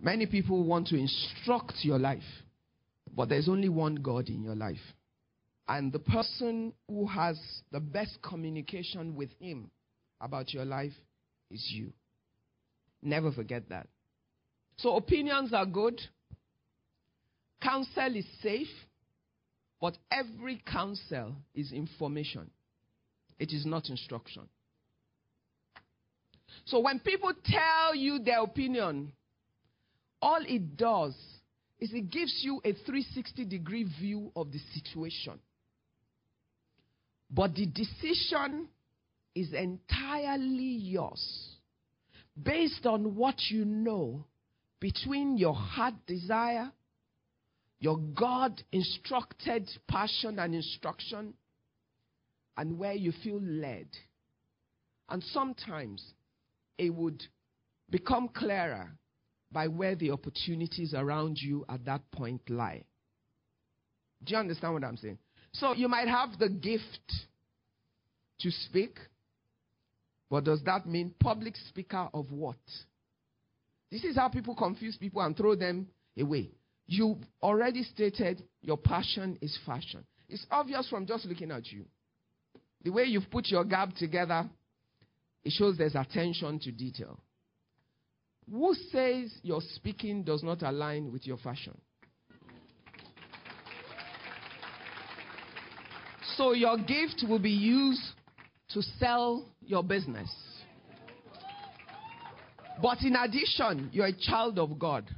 Many people want to instruct your life, but there's only one God in your life. And the person who has the best communication with Him about your life is you. Never forget that. So, opinions are good, counsel is safe, but every counsel is information, it is not instruction. So when people tell you their opinion, all it does is it gives you a 360 degree view of the situation. But the decision is entirely yours based on what you know between your heart desire your God instructed passion and instruction, and where you feel led. And sometimes it would become clearer by where the opportunities around you at that point lie. Do you understand what I'm saying? So you might have the gift to speak, but does that mean public speaker of what? This is how people confuse people and throw them away. You already stated your passion is fashion. It's obvious from just looking at you. The way you've put your gab together, it shows there's attention to detail. Who says your speaking does not align with your fashion? So your gift will be used to sell your business. But in addition, you're a child of God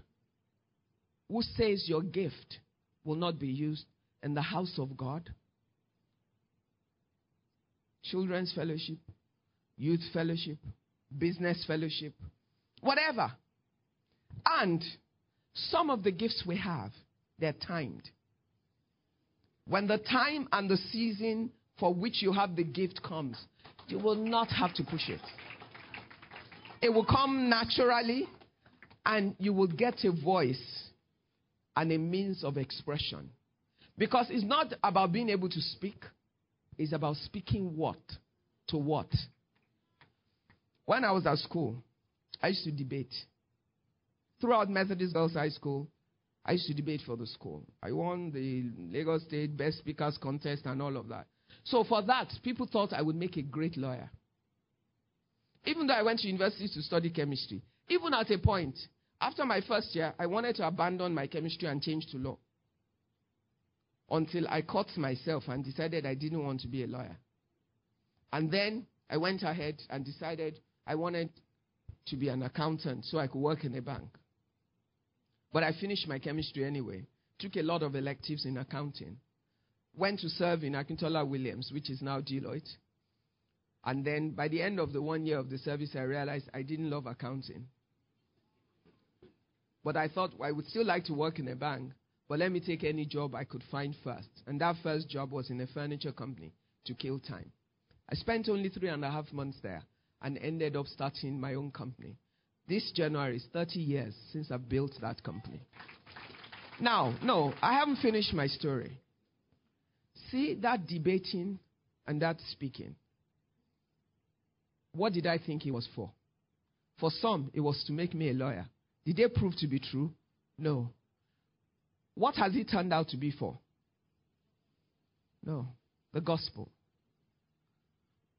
who says your gift will not be used in the house of God? Children's fellowship, youth fellowship, business fellowship, whatever. And some of the gifts we have, they're timed. When the time and the season for which you have the gift comes, you will not have to push it. It will come naturally, and you will get a voice and a means of expression. Because it's not about being able to speak, it's about speaking what to what. When I was at school, I used to debate. Throughout Methodist Girls High School, I used to debate for the school. I won the Lagos State Best Speakers Contest and all of that. So for that, people thought I would make a great lawyer. Even though I went to university to study chemistry, even at a point, After my first year, I wanted to abandon my chemistry and change to law. Until I caught myself and decided I didn't want to be a lawyer. And then I went ahead and decided I wanted to be an accountant so I could work in a bank. But I finished my chemistry anyway. Took a lot of electives in accounting. Went to serve in Akintola Williams, which is now Deloitte. And then by the end of the one year of the service, I realized I didn't love accounting. But I thought I would still like to work in a bank, but let me take any job I could find first. And that first job was in a furniture company to kill time. I spent only three and a half months there and ended up starting my own company. This January is 30 years since I built that company. Now, no, I haven't finished my story. See that debating and that speaking. What did I think it was for? For some, it was to make me a lawyer. Did they prove to be true? No. What has it turned out to be for? No. The gospel.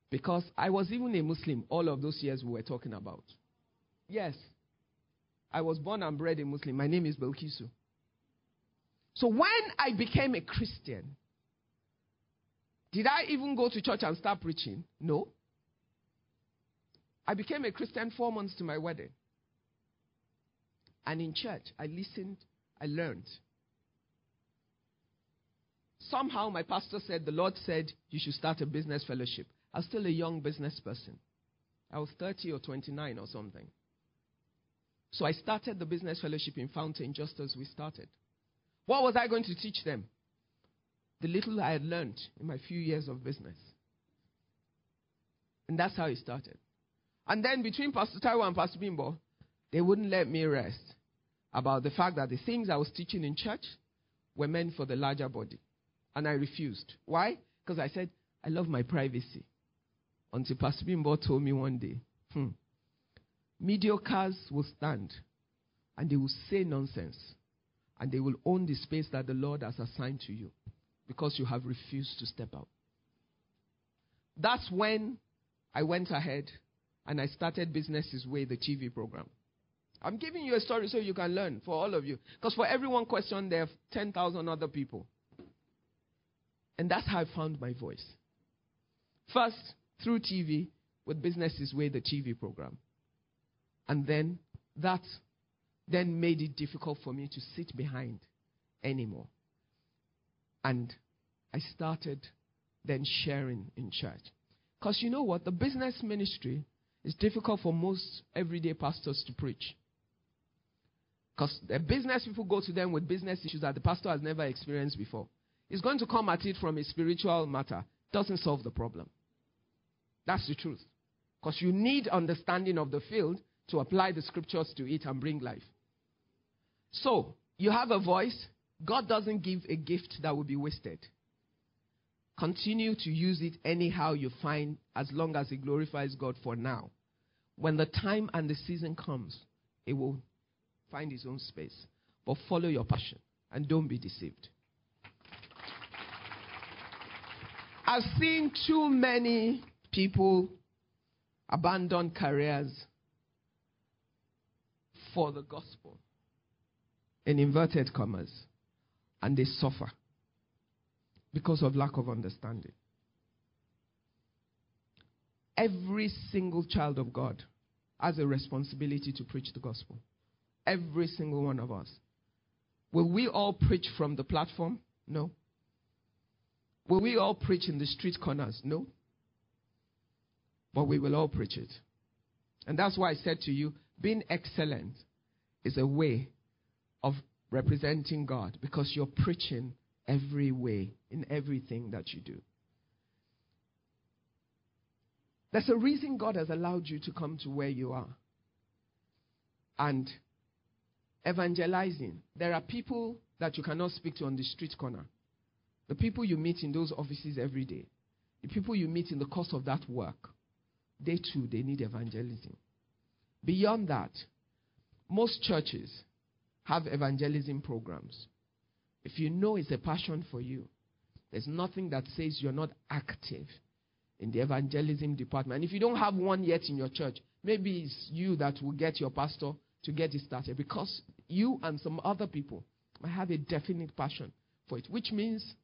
Because I was even a Muslim all of those years we were talking about. Yes. I was born and bred a Muslim. My name is Belkisu. So when I became a Christian, did I even go to church and start preaching? No. I became a Christian four months to my wedding. And in church, I listened, I learned. Somehow my pastor said, the Lord said, you should start a business fellowship. I was still a young business person. I was 30 or 29 or something. So I started the business fellowship in Fountain just as we started. What was I going to teach them? The little I had learned in my few years of business. And that's how it started. And then between Pastor Taiwo and Pastor Bimbo, they wouldn't let me rest about the fact that the things I was teaching in church were meant for the larger body. And I refused. Why? Because I said, I love my privacy. Until Pastor Bimbo told me one day, hmm, mediocres will stand and they will say nonsense and they will own the space that the Lord has assigned to you because you have refused to step out. That's when I went ahead and I started Businesses Way, the TV program. I'm giving you a story so you can learn for all of you. Because for every one question, there are 10,000 other people. And that's how I found my voice. First, through TV with Businesses Way, the TV program. And then that then made it difficult for me to sit behind anymore. And I started then sharing in church. Because you know what? The business ministry is difficult for most everyday pastors to preach. Because the business people go to them with business issues that the pastor has never experienced before. He's going to come at it from a spiritual matter. Doesn't solve the problem. That's the truth. Because you need understanding of the field to apply the scriptures to it and bring life. So, you have a voice. God doesn't give a gift that will be wasted. Continue to use it anyhow you find, as long as it glorifies God for now. When the time and the season comes, it will find its own space. But follow your passion and don't be deceived. I've seen too many people abandon careers for the gospel in inverted commas and they suffer because of lack of understanding. Every single child of God has a responsibility to preach the gospel. Every single one of us. Will we all preach from the platform? No. Will we all preach in the street corners? No. But we will all preach it. And that's why I said to you, being excellent is a way of representing God because you're preaching every way in everything that you do. There's a reason God has allowed you to come to where you are. And evangelizing, there are people that you cannot speak to on the street corner. The people you meet in those offices every day, the people you meet in the course of that work, they too, they need evangelism. Beyond that, most churches have evangelism programs. If you know it's a passion for you, there's nothing that says you're not active in the evangelism department. And if you don't have one yet in your church, maybe it's you that will get your pastor to get it started because you and some other people have a definite passion for it, which means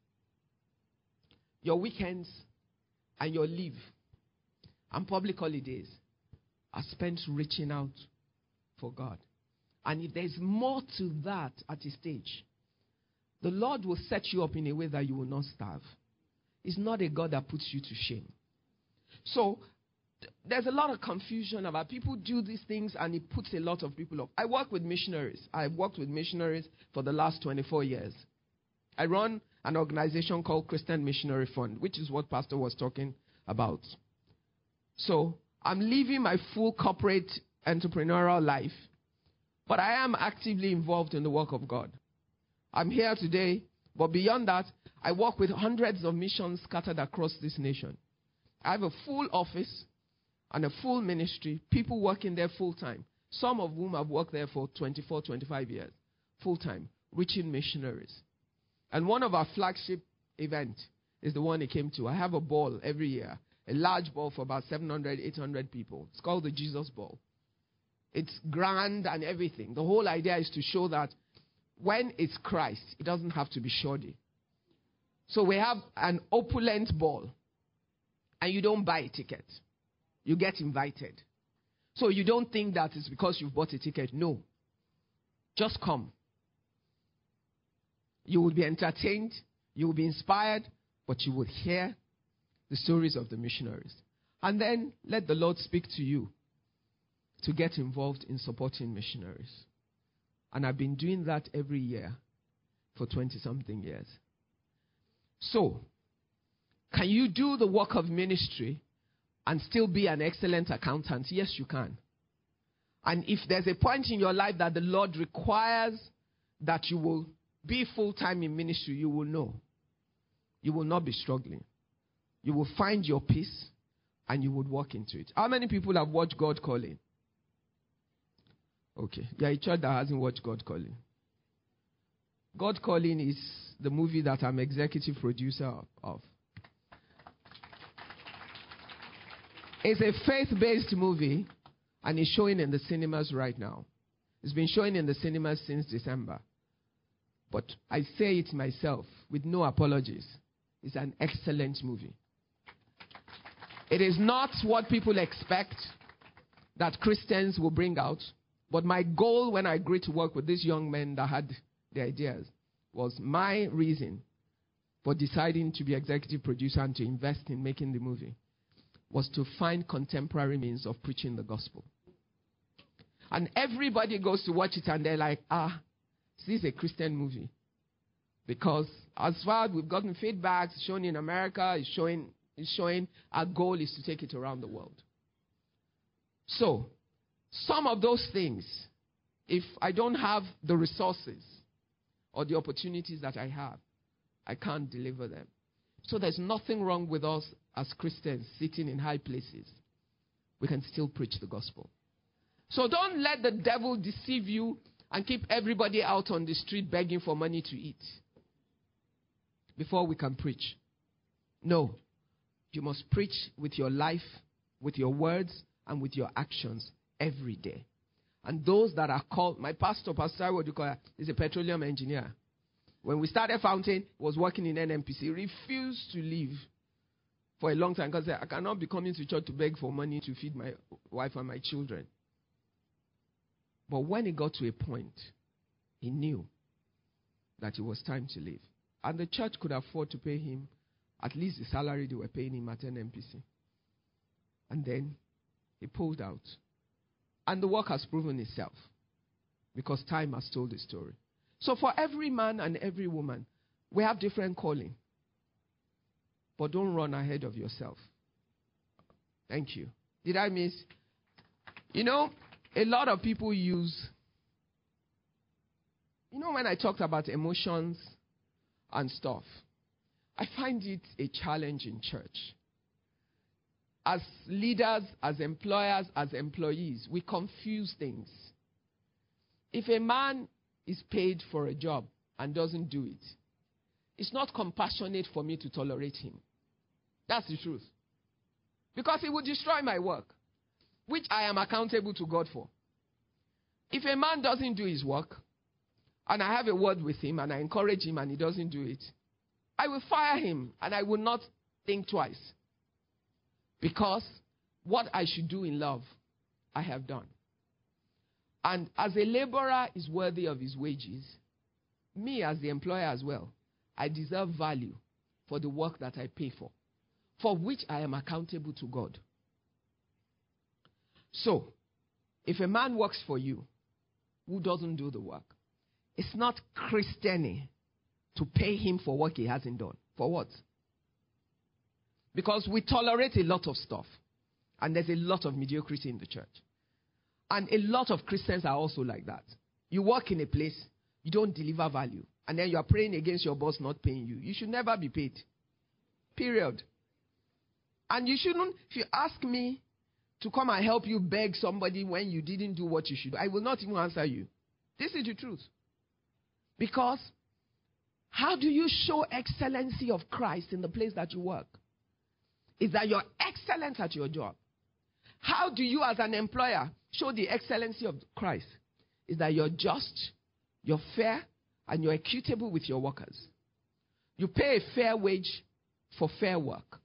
your weekends and your leave and public holidays are spent reaching out for God. And if there's more to that at a stage, the Lord will set you up in a way that you will not starve. It's not a God that puts you to shame. So there's a lot of confusion about people do these things and it puts a lot of people off. I work with missionaries. I've worked with missionaries for the last 24 years. I run an organization called Christian Missionary Fund, which is what Pastor was talking about. So I'm living my full corporate entrepreneurial life, but I am actively involved in the work of God. I'm here today, but beyond that, I work with hundreds of missions scattered across this nation. I have a full office and a full ministry, people working there full time, some of whom have worked there for 24, 25 years, full time, reaching missionaries. And one of our flagship events is the one he came to. I have a ball every year, a large ball for about 700, 800 people. It's called the Jesus Ball. It's grand and everything. The whole idea is to show that when it's Christ, it doesn't have to be shoddy. So we have an opulent ball, and you don't buy a ticket. You get invited. So you don't think that it's because you've bought a ticket. No. Just come. You will be entertained, you will be inspired, but you will hear the stories of the missionaries. And then let the Lord speak to you to get involved in supporting missionaries. And I've been doing that every year for 20 something years. So, can you do the work of ministry and still be an excellent accountant? Yes, you can. And if there's a point in your life that the Lord requires that you will be full time in ministry, you will know. You will not be struggling. You will find your peace and you would walk into it. How many people have watched God Calling? Okay. Yeah, a church that hasn't watched God Calling. God Calling is the movie that I'm executive producer of. It's a faith based movie and it's showing in the cinemas right now. It's been showing in the cinemas since December. But I say it myself with no apologies. It's an excellent movie. It is not what people expect that Christians will bring out. But my goal when I agreed to work with these young men that had the ideas was my reason for deciding to be executive producer and to invest in making the movie was to find contemporary means of preaching the gospel. And everybody goes to watch it and they're like, ah, this is a Christian movie. Because as far as we've gotten feedback, it's shown in America, it's showing, it's showing our goal is to take it around the world. So, some of those things, if I don't have the resources or the opportunities that I have, I can't deliver them. So there's nothing wrong with us as Christians sitting in high places. We can still preach the gospel. So don't let the devil deceive you and keep everybody out on the street begging for money to eat before we can preach. No. You must preach with your life, with your words, and with your actions every day. And those that are called, my pastor, Pastor Odukoya, is a petroleum engineer. When we started Fountain, he was working in NNPC. He refused to leave for a long time because I cannot be coming to church to beg for money to feed my wife and my children. But when he got to a point, he knew that it was time to leave. And the church could afford to pay him at least the salary they were paying him at NNPC. And then he pulled out. And the work has proven itself because time has told the story. So for every man and every woman, we have different calling. But don't run ahead of yourself. Thank you. Did I miss? You know, a lot of people use. You know, when I talked about emotions and stuff, I find it a challenge in church. As leaders, as employers, as employees, we confuse things. If a man is paid for a job and doesn't do it, it's not compassionate for me to tolerate him. That's the truth. Because it would destroy my work, which I am accountable to God for. If a man doesn't do his work, and I have a word with him and I encourage him and he doesn't do it, I will fire him and I will not think twice. Because what I should do in love, I have done. And as a laborer is worthy of his wages, me as the employer as well, I deserve value for the work that I pay for, for which I am accountable to God. So, if a man works for you who doesn't do the work, it's not Christian to pay him for work he hasn't done. For what? Because we tolerate a lot of stuff, and there's a lot of mediocrity in the church. And a lot of Christians are also like that. You work in a place, you don't deliver value, and then you are praying against your boss not paying you. You should never be paid. Period. And you shouldn't, if you ask me to come and help you beg somebody when you didn't do what you should, I will not even answer you. This is the truth. Because how do you show excellency of Christ in the place that you work? Is that you're excellent at your job. How do you, as an employer, show the excellency of Christ? Is that you're just, you're fair, and you're equitable with your workers. You pay a fair wage for fair work.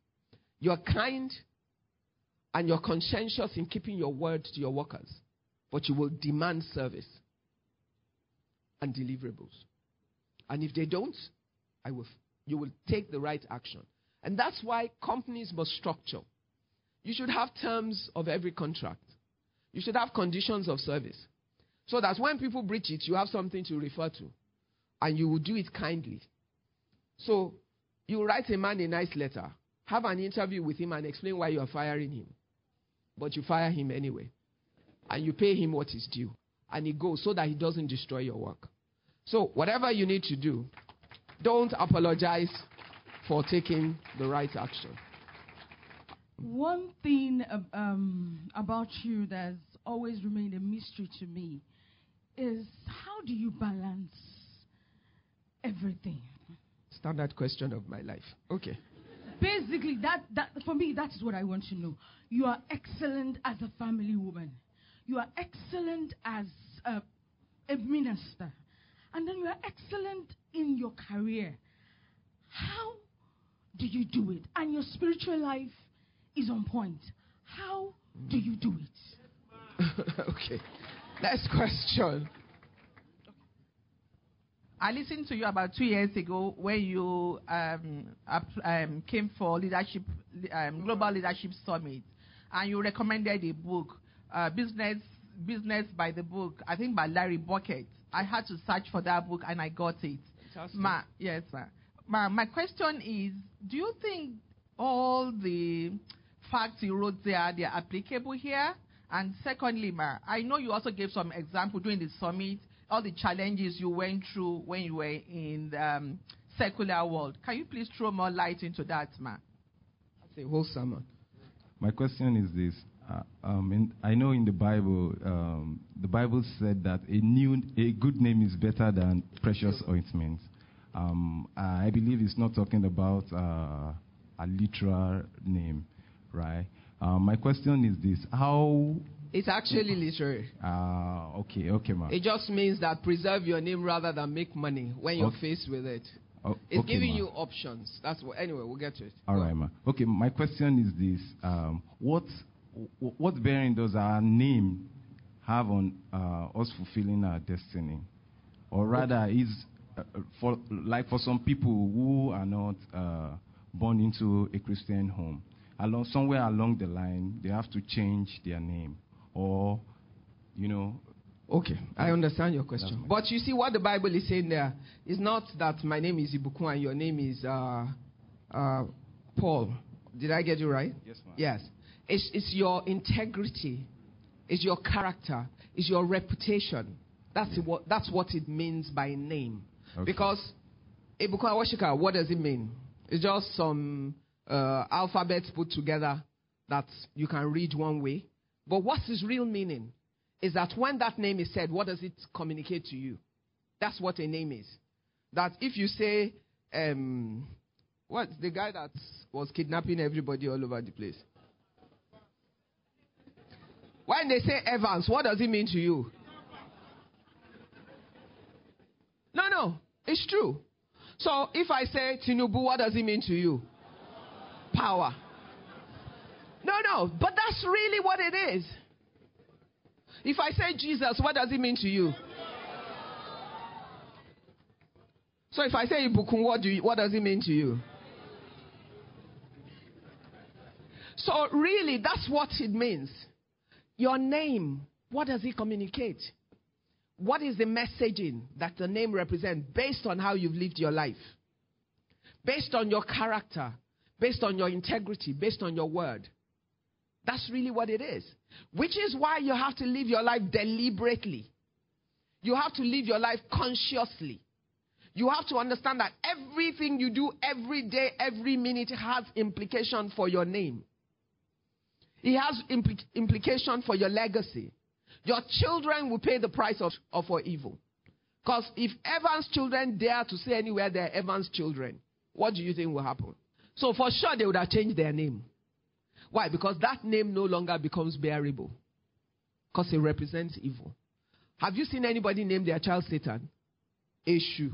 You're kind and you're conscientious in keeping your word to your workers, but you will demand service and deliverables. And if they don't, I will, you will take the right action. And that's why companies must structure. You should have terms of every contract. You should have conditions of service. So that when people breach it, you have something to refer to. And you will do it kindly. So you write a man a nice letter, have an interview with him, and explain why you are firing him. But you fire him anyway. And you pay him what is due. And he goes so that he doesn't destroy your work. So, whatever you need to do, don't apologize for taking the right action. One thing um, about you that's always remained a mystery to me is how do you balance everything? Standard question of my life. Okay. Basically, that, that for me, that is what I want to know. You are excellent as a family woman. You are excellent as a, a minister and then you are excellent in your career. How do you do it? And your spiritual life is on point. How do you do it? (laughs) okay. Next question. I listened to you about two years ago when you um, um, came for leadership, um, global leadership summit, and you recommended a book, uh, business business by the book, I think by Larry Burkett. I had to search for that book and I got it. Ma, yes, ma. Ma. My question is do you think all the facts you wrote there they are applicable here? And secondly, ma, I know you also gave some example during the summit, all the challenges you went through when you were in the um, secular world. Can you please throw more light into that, ma? That's a whole sermon. My question is this uh, um, in, I know in the Bible, um, the Bible said that a new, a good name is better than precious ointment. Um, I believe it's not talking about uh, a literal name, right? Uh, my question is this: How? It's actually literary. Ah, okay, okay, ma. It just means that preserve your name rather than make money when you're okay. faced with it. Oh, it's okay, giving you options. That's what. Anyway, we'll get to it. All right, ma. Okay, my question is this: um, What what bearing does our name have on uh, us fulfilling our destiny? Or rather, is uh, for like for some people who are not uh, born into a Christian home, along somewhere along the line, they have to change their name, or you know. Okay, I understand your question. But you see, what the Bible is saying there is not that my name is Ibukun and your name is uh, uh, Paul. Did I get you right? Yes, ma'am. Yes. It's, it's your integrity, it's your character, it's your reputation. That's what, that's what it means by name. Okay. Because Ibukun Awosika, what does it mean? It's just some uh, alphabets put together that you can read one way. But what's its real meaning is that when that name is said, what does it communicate to you? That's what a name is. That if you say, um, what the guy that was kidnapping everybody all over the place? When they say Evans, what does it mean to you? No, no. It's true. So if I say Tinubu, what does it mean to you? Power. No, no. But that's really what it is. If I say Jesus, what does it mean to you? So if I say Ibukun, what, do you, what does it mean to you? So really, that's what it means. Your name, what does it communicate? What is the messaging that the name represents based on how you've lived your life? Based on your character, based on your integrity, based on your word. That's really what it is. Which is why you have to live your life deliberately. You have to live your life consciously. You have to understand that everything you do every day, every minute has implication for your name. It has impl- implication for your legacy. Your children will pay the price of, of for evil. Because if Evans' children dare to say anywhere they're Evans' children, what do you think will happen? So for sure they would have changed their name. Why? Because that name no longer becomes bearable. Because it represents evil. Have you seen anybody name their child Satan? Eshu.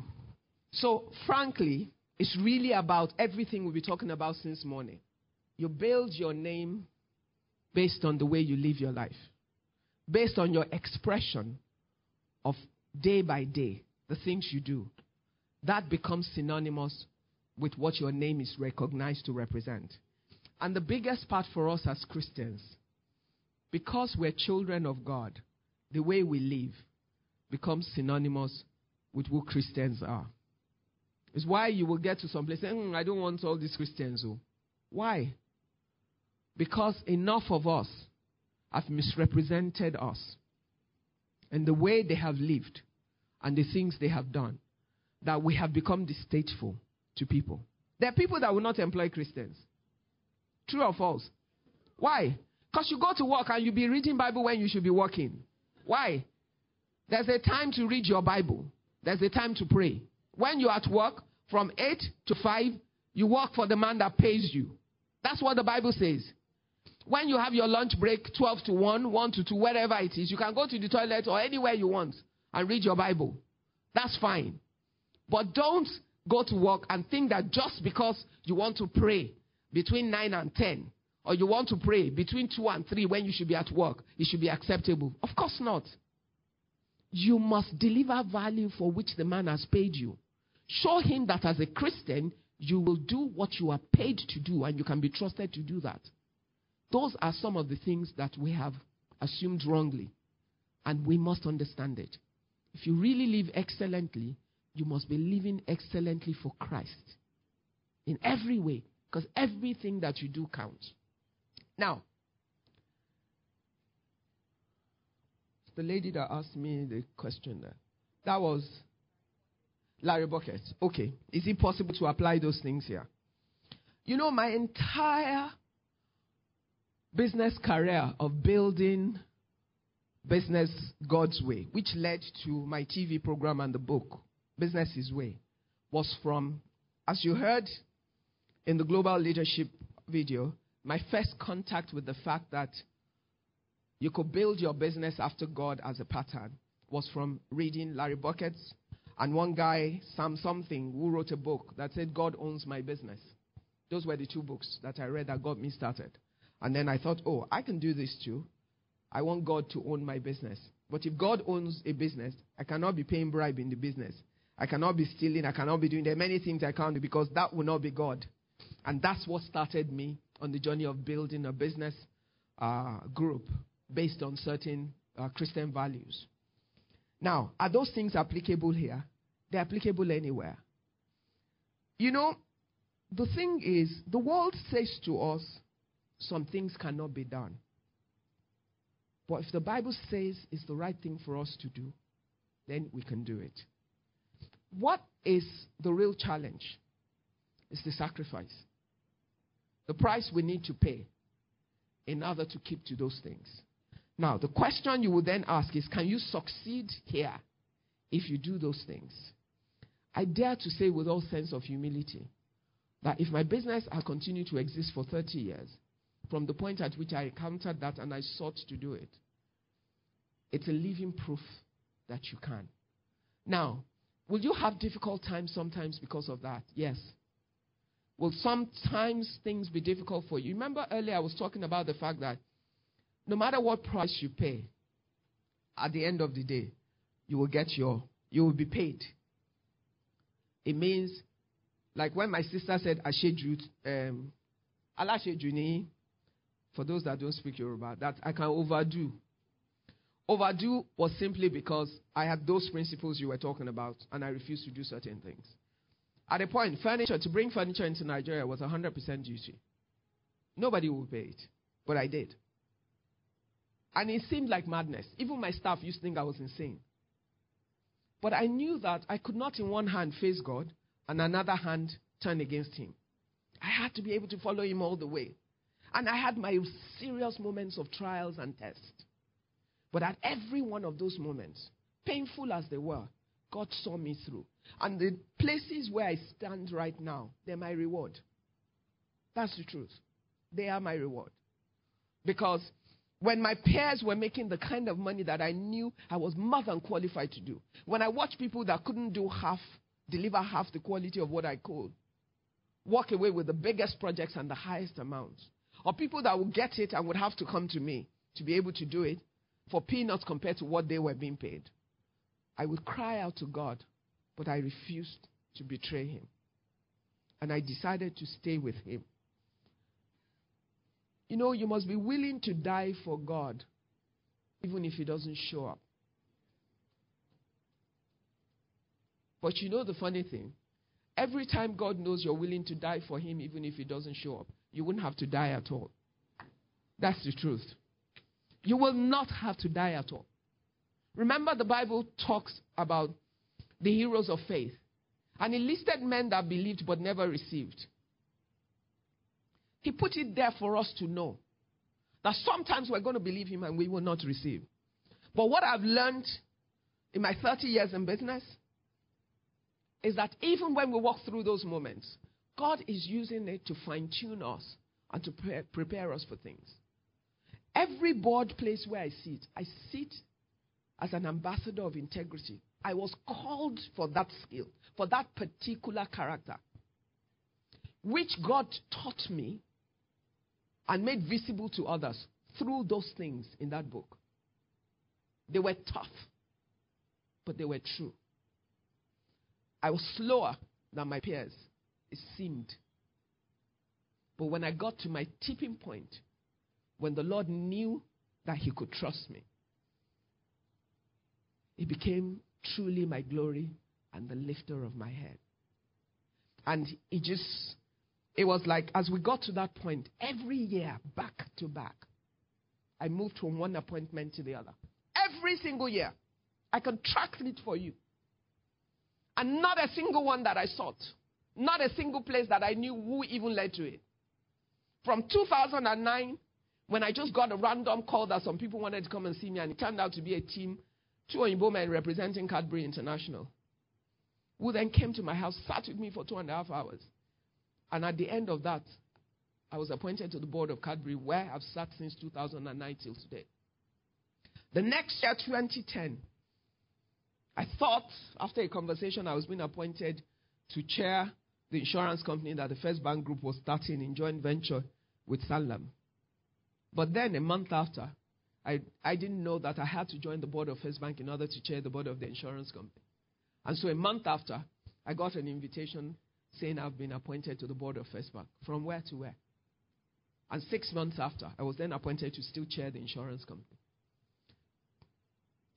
So, frankly, it's really about everything we've been talking about since morning. You build your name based on the way you live your life, based on your expression of day by day, the things you do. That becomes synonymous with what your name is recognized to represent. And the biggest part for us as Christians, because we're children of God, the way we live becomes synonymous with who Christians are. It's why you will get to some place saying, mm, I don't want all these Christians. Oh. Why? Because enough of us have misrepresented us and the way they have lived and the things they have done that we have become distasteful to people. There are people that will not employ Christians. True or false? Why? Because you go to work and you be reading Bible when you should be working. Why? There's a time to read your Bible. There's a time to pray. When you're at work, from 8 to 5, you work for the man that pays you. That's what the Bible says. When you have your lunch break, 12 to 1, 1 to 2, wherever it is, you can go to the toilet or anywhere you want and read your Bible. That's fine. But don't go to work and think that just because you want to pray between 9 and 10, or you want to pray between 2 and 3 when you should be at work, it should be acceptable. Of course not. You must deliver value for which the man has paid you. Show him that as a Christian, you will do what you are paid to do and you can be trusted to do that. Those are some of the things that we have assumed wrongly. And we must understand it. If you really live excellently, you must be living excellently for Christ in every way, because everything that you do counts. Now, the lady that asked me the question there, that was Larry Burkett. Okay. Is it possible to apply those things here? You know, my entire business career of building business God's way, which led to my TV program and the book, Business His Way, was from, as you heard in the global leadership video, my first contact with the fact that you could build your business after God as a pattern was from reading Larry Burkett's and one guy, Sam something, who wrote a book that said, God owns my business. Those were the two books that I read that got me started. And then I thought, oh, I can do this too. I want God to own my business. But if God owns a business, I cannot be paying bribe in the business. I cannot be stealing. I cannot be doing. There are many things I can't do because that will not be God. And that's what started me on the journey of building a business uh, group based on certain uh, Christian values. Now, are those things applicable here? They're applicable anywhere. You know, the thing is, the world says to us some things cannot be done. But if the Bible says it's the right thing for us to do, then we can do it. What is the real challenge? It's the sacrifice. The price we need to pay in order to keep to those things. Now, the question you would then ask is can you succeed here if you do those things? I dare to say with all sense of humility that if my business had continued to exist for 30 years, from the point at which I encountered that and I sought to do it, it's a living proof that you can. Now, Will you have difficult times sometimes because of that? Yes. Will sometimes things be difficult for you? Remember earlier I was talking about the fact that no matter what price you pay, at the end of the day, you will get your, you will be paid. It means, like when my sister said, Asheju, um, Alashejuni, for those that don't speak Yoruba, that I can overdo. Overdo was simply because I had those principles you were talking about and I refused to do certain things. At a point, furniture, to bring furniture into Nigeria was 100% duty. Nobody would pay it, but I did. And it seemed like madness. Even my staff used to think I was insane. But I knew that I could not, in one hand, face God and another hand turn against Him. I had to be able to follow Him all the way. And I had my serious moments of trials and tests. But at every one of those moments, painful as they were, God saw me through. And the places where I stand right now, they're my reward. That's the truth. They are my reward. Because when my peers were making the kind of money that I knew I was more than qualified to do, when I watched people that couldn't do half, deliver half the quality of what I could, walk away with the biggest projects and the highest amounts, or people that would get it and would have to come to me to be able to do it for peanuts compared to what they were being paid. I would cry out to God, but I refused to betray him. And I decided to stay with him. You know, you must be willing to die for God, even if he doesn't show up. But you know the funny thing? Every time God knows you're willing to die for him, even if he doesn't show up, you wouldn't have to die at all. That's the truth. You will not have to die at all. Remember, the Bible talks about the heroes of faith. And he listed men that believed but never received. He put it there for us to know that sometimes we're going to believe him and we will not receive. But what I've learned in my 30 years in business is that even when we walk through those moments, God is using it to fine tune us and to pre- prepare us for things. Every board place where I sit, I sit as an ambassador of integrity. I was called for that skill, for that particular character, which God taught me and made visible to others through those things in that book. They were tough, but they were true. I was slower than my peers, it seemed. But when I got to my tipping point, when the Lord knew that He could trust me, it became truly my glory and the lifter of my head. And it just, it was like as we got to that point, every year, back to back, I moved from one appointment to the other. Every single year. I can track it for you. And not a single one that I sought. Not a single place that I knew who even led to it. From 2009, when I just got a random call that some people wanted to come and see me, and it turned out to be a team, two Oyinbo men representing Cadbury International, who then came to my house, sat with me for two and a half hours. And at the end of that, I was appointed to the board of Cadbury, where I've sat since 2009 till today. The next year, 2010, I thought after a conversation I was being appointed to chair the insurance company that the First Bank Group was starting in joint venture with Sanlam. But then a month after, I, I didn't know that I had to join the board of First Bank in order to chair the board of the insurance company. And so a month after, I got an invitation saying I've been appointed to the board of First Bank. From where to where? And six months after, I was then appointed to still chair the insurance company.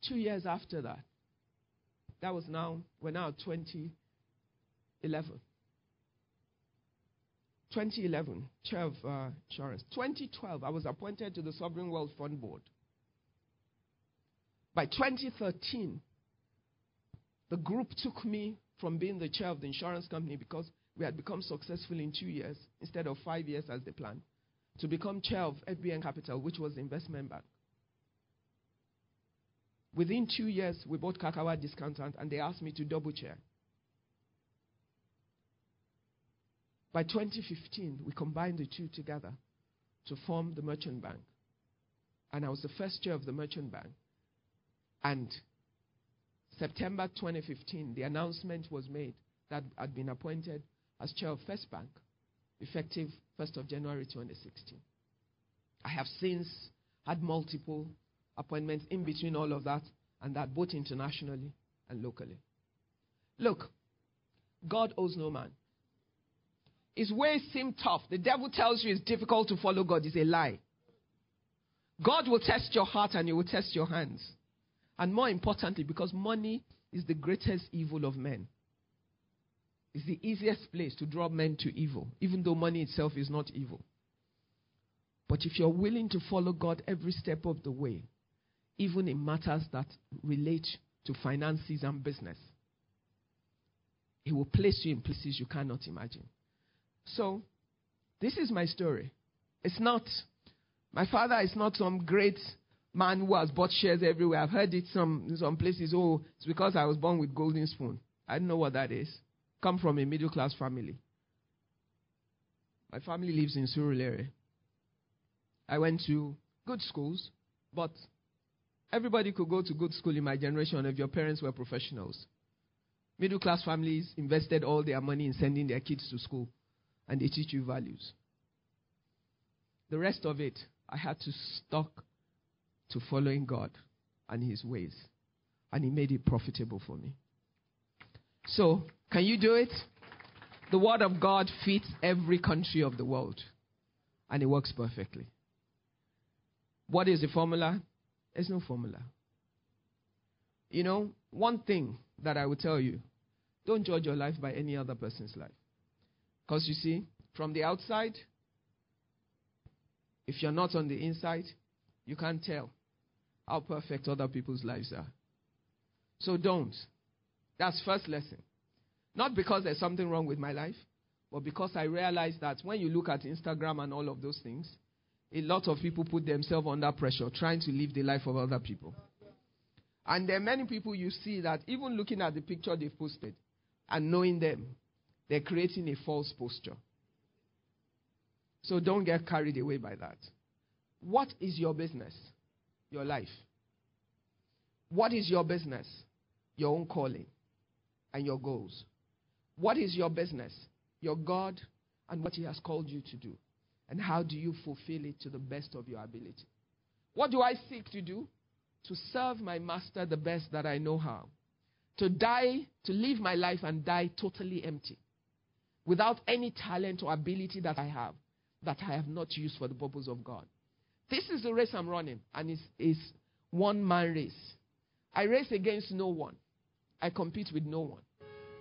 Two years after that, that was now, we're now 2011. 2011, chair of uh, insurance. 2012, I was appointed to the Sovereign Wealth Fund Board. By 2013, the group took me from being the chair of the insurance company because we had become successful in two years instead of five years as they planned to become chair of FBN Capital, which was the investment bank. Within two years, we bought Kakawa Discountant and they asked me to double chair. By 2015, we combined the two together to form the merchant bank. And I was the first chair of the merchant bank. And September 2015, the announcement was made that I'd been appointed as chair of First Bank, effective 1st of January 2016. I have since had multiple appointments in between all of that and that both internationally and locally. Look, God owes no man. His ways seem tough. The devil tells you it's difficult to follow God. It's a lie. God will test your heart and he will test your hands. And more importantly, because money is the greatest evil of men. It's the easiest place to draw men to evil, even though money itself is not evil. But if you're willing to follow God every step of the way, even in matters that relate to finances and business, He will place you in places you cannot imagine. So, this is my story. It's not, my father is not some great man who has bought shares everywhere. I've heard it some, some places, oh, it's because I was born with golden spoon. I don't know what that is. Come from a middle class family. My family lives in Surulere. I went to good schools, but everybody could go to good school in my generation if your parents were professionals. Middle class families invested all their money in sending their kids to school, and they teach you values. The rest of it, I had to stuck to following God and His ways, and He made it profitable for me. So, can you do it? The Word of God fits every country of the world, and it works perfectly. What is the formula? There's no formula. You know, one thing that I will tell you don't judge your life by any other person's life. Because you see, from the outside, if you're not on the inside, you can't tell how perfect other people's lives are. So don't. That's first lesson. Not because there's something wrong with my life, but because I realize that when you look at Instagram and all of those things, a lot of people put themselves under pressure trying to live the life of other people. And there are many people you see that even looking at the picture they've posted and knowing them, they're creating a false posture. So don't get carried away by that. What is your business? Your life. What is your business? Your own calling and your goals. What is your business? Your God and what He has called you to do. And how do you fulfill it to the best of your ability? What do I seek to do? To serve my master the best that I know how. To die, to live my life and die totally empty. Without any talent or ability that I have, that I have not used for the purpose of God. This is the race I'm running, and it's, it's one man race. I race against no one, I compete with no one.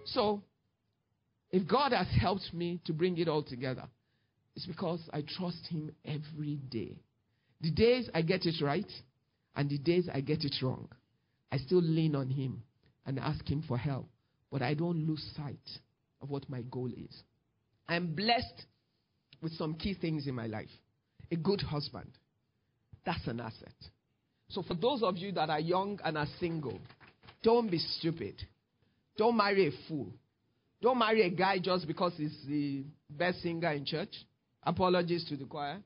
So, if God has helped me to bring it all together, it's because I trust Him every day. The days I get it right and the days I get it wrong, I still lean on Him and ask Him for help. But I don't lose sight of what my goal is. I'm blessed with some key things in my life. A good husband. That's an asset. So, for those of you that are young and are single, don't be stupid. Don't marry a fool. Don't marry a guy just because he's the best singer in church. Apologies to the choir.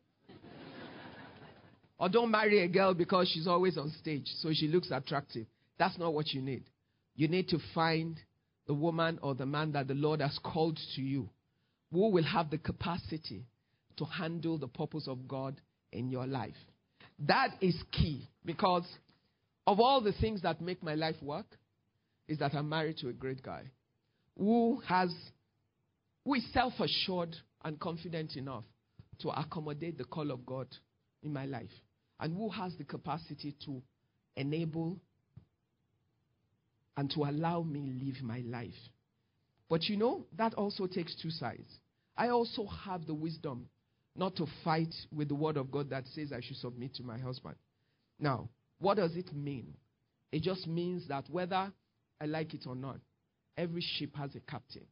or don't marry a girl because she's always on stage, so she looks attractive. That's not what you need. You need to find the woman or the man that the Lord has called to you who will have the capacity to handle the purpose of God in your life. That is key because of all the things that make my life work is that I'm married to a great guy who has who is self-assured and confident enough to accommodate the call of God in my life and who has the capacity to enable and to allow me live my life. But you know, that also takes two sides. I also have the wisdom not to fight with the word of God that says I should submit to my husband. Now, what does it mean? It just means that whether I like it or not, every ship has a captain.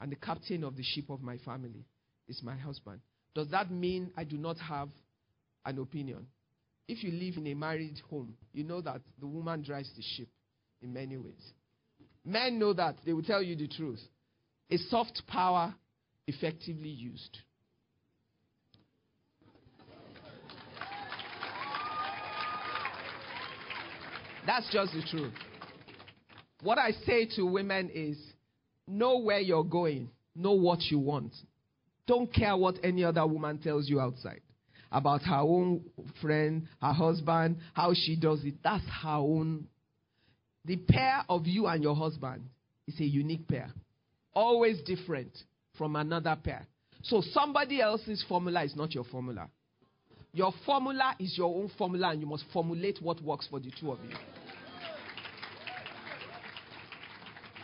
And the captain of the ship of my family is my husband. Does that mean I do not have an opinion? If you live in a married home, you know that the woman drives the ship in many ways. Men know that. They will tell you the truth. A soft power effectively used. That's just the truth. What I say to women is know where you're going, know what you want. Don't care what any other woman tells you outside about her own friend, her husband, how she does it. That's her own. The pair of you and your husband is a unique pair, always different from another pair. So somebody else's formula is not your formula. Your formula is your own formula, and you must formulate what works for the two of you.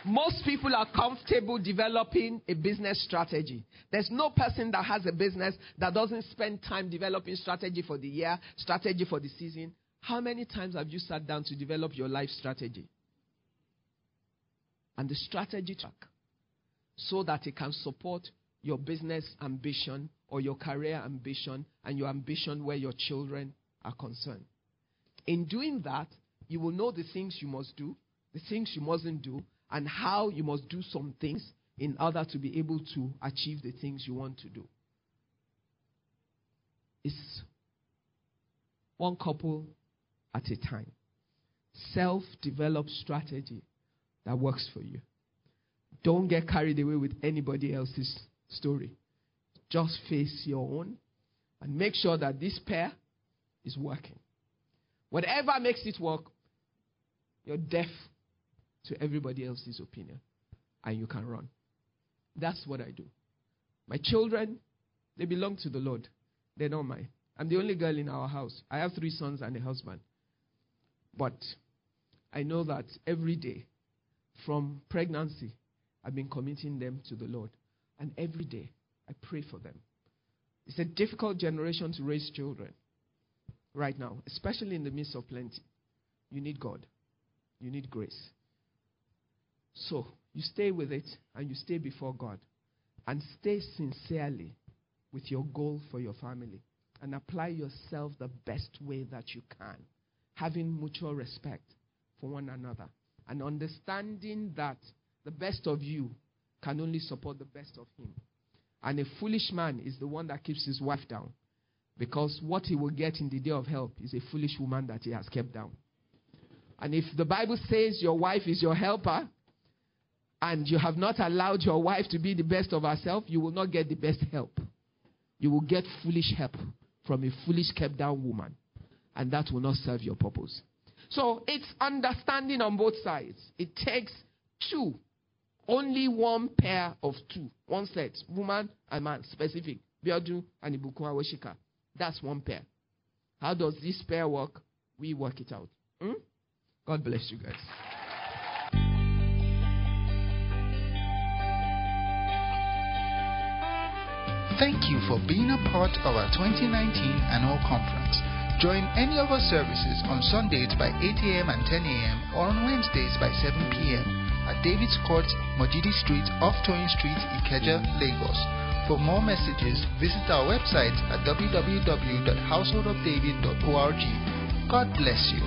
Most people are comfortable developing a business strategy. There's no person that has a business that doesn't spend time developing strategy for the year, strategy for the season. How many times have you sat down to develop your life strategy? And the strategy track so that it can support your business ambition or your career ambition and your ambition where your children are concerned. In doing that, you will know the things you must do, the things you mustn't do, and how you must do some things in order to be able to achieve the things you want to do. It's one couple at a time. Self developed strategy that works for you. Don't get carried away with anybody else's story. Just face your own and make sure that this pair is working. Whatever makes it work, you're deaf to everybody else's opinion and you can run. That's what I do. My children, they belong to the Lord. They're not mine. I'm the only girl in our house. I have three sons and a husband. But I know that every day, from pregnancy, I've been committing them to the Lord. And every day, I pray for them. It's a difficult generation to raise children right now, especially in the midst of plenty. You need God, you need grace. So, you stay with it and you stay before God and stay sincerely with your goal for your family and apply yourself the best way that you can, having mutual respect for one another and understanding that the best of you can only support the best of him. And a foolish man is the one that keeps his wife down. Because what he will get in the day of help is a foolish woman that he has kept down. And if the Bible says your wife is your helper, and you have not allowed your wife to be the best of herself, you will not get the best help. You will get foolish help from a foolish kept down woman. And that will not serve your purpose. So it's understanding on both sides. It takes two only one pair of two. One set, woman and man, specific. Biodu and Ibukun Awosika. That's one pair. How does this pair work? We work it out. Hmm? God bless you guys. Thank you for being a part of our 2019 annual conference. Join any of our services on Sundays by 8 a.m. and 10 a.m. or on Wednesdays by 7 p.m at David's Court, Mojidi Street, off Toyin Street, Ikeja, Lagos. For more messages, visit our website at www.householdofdavid.org. God bless you.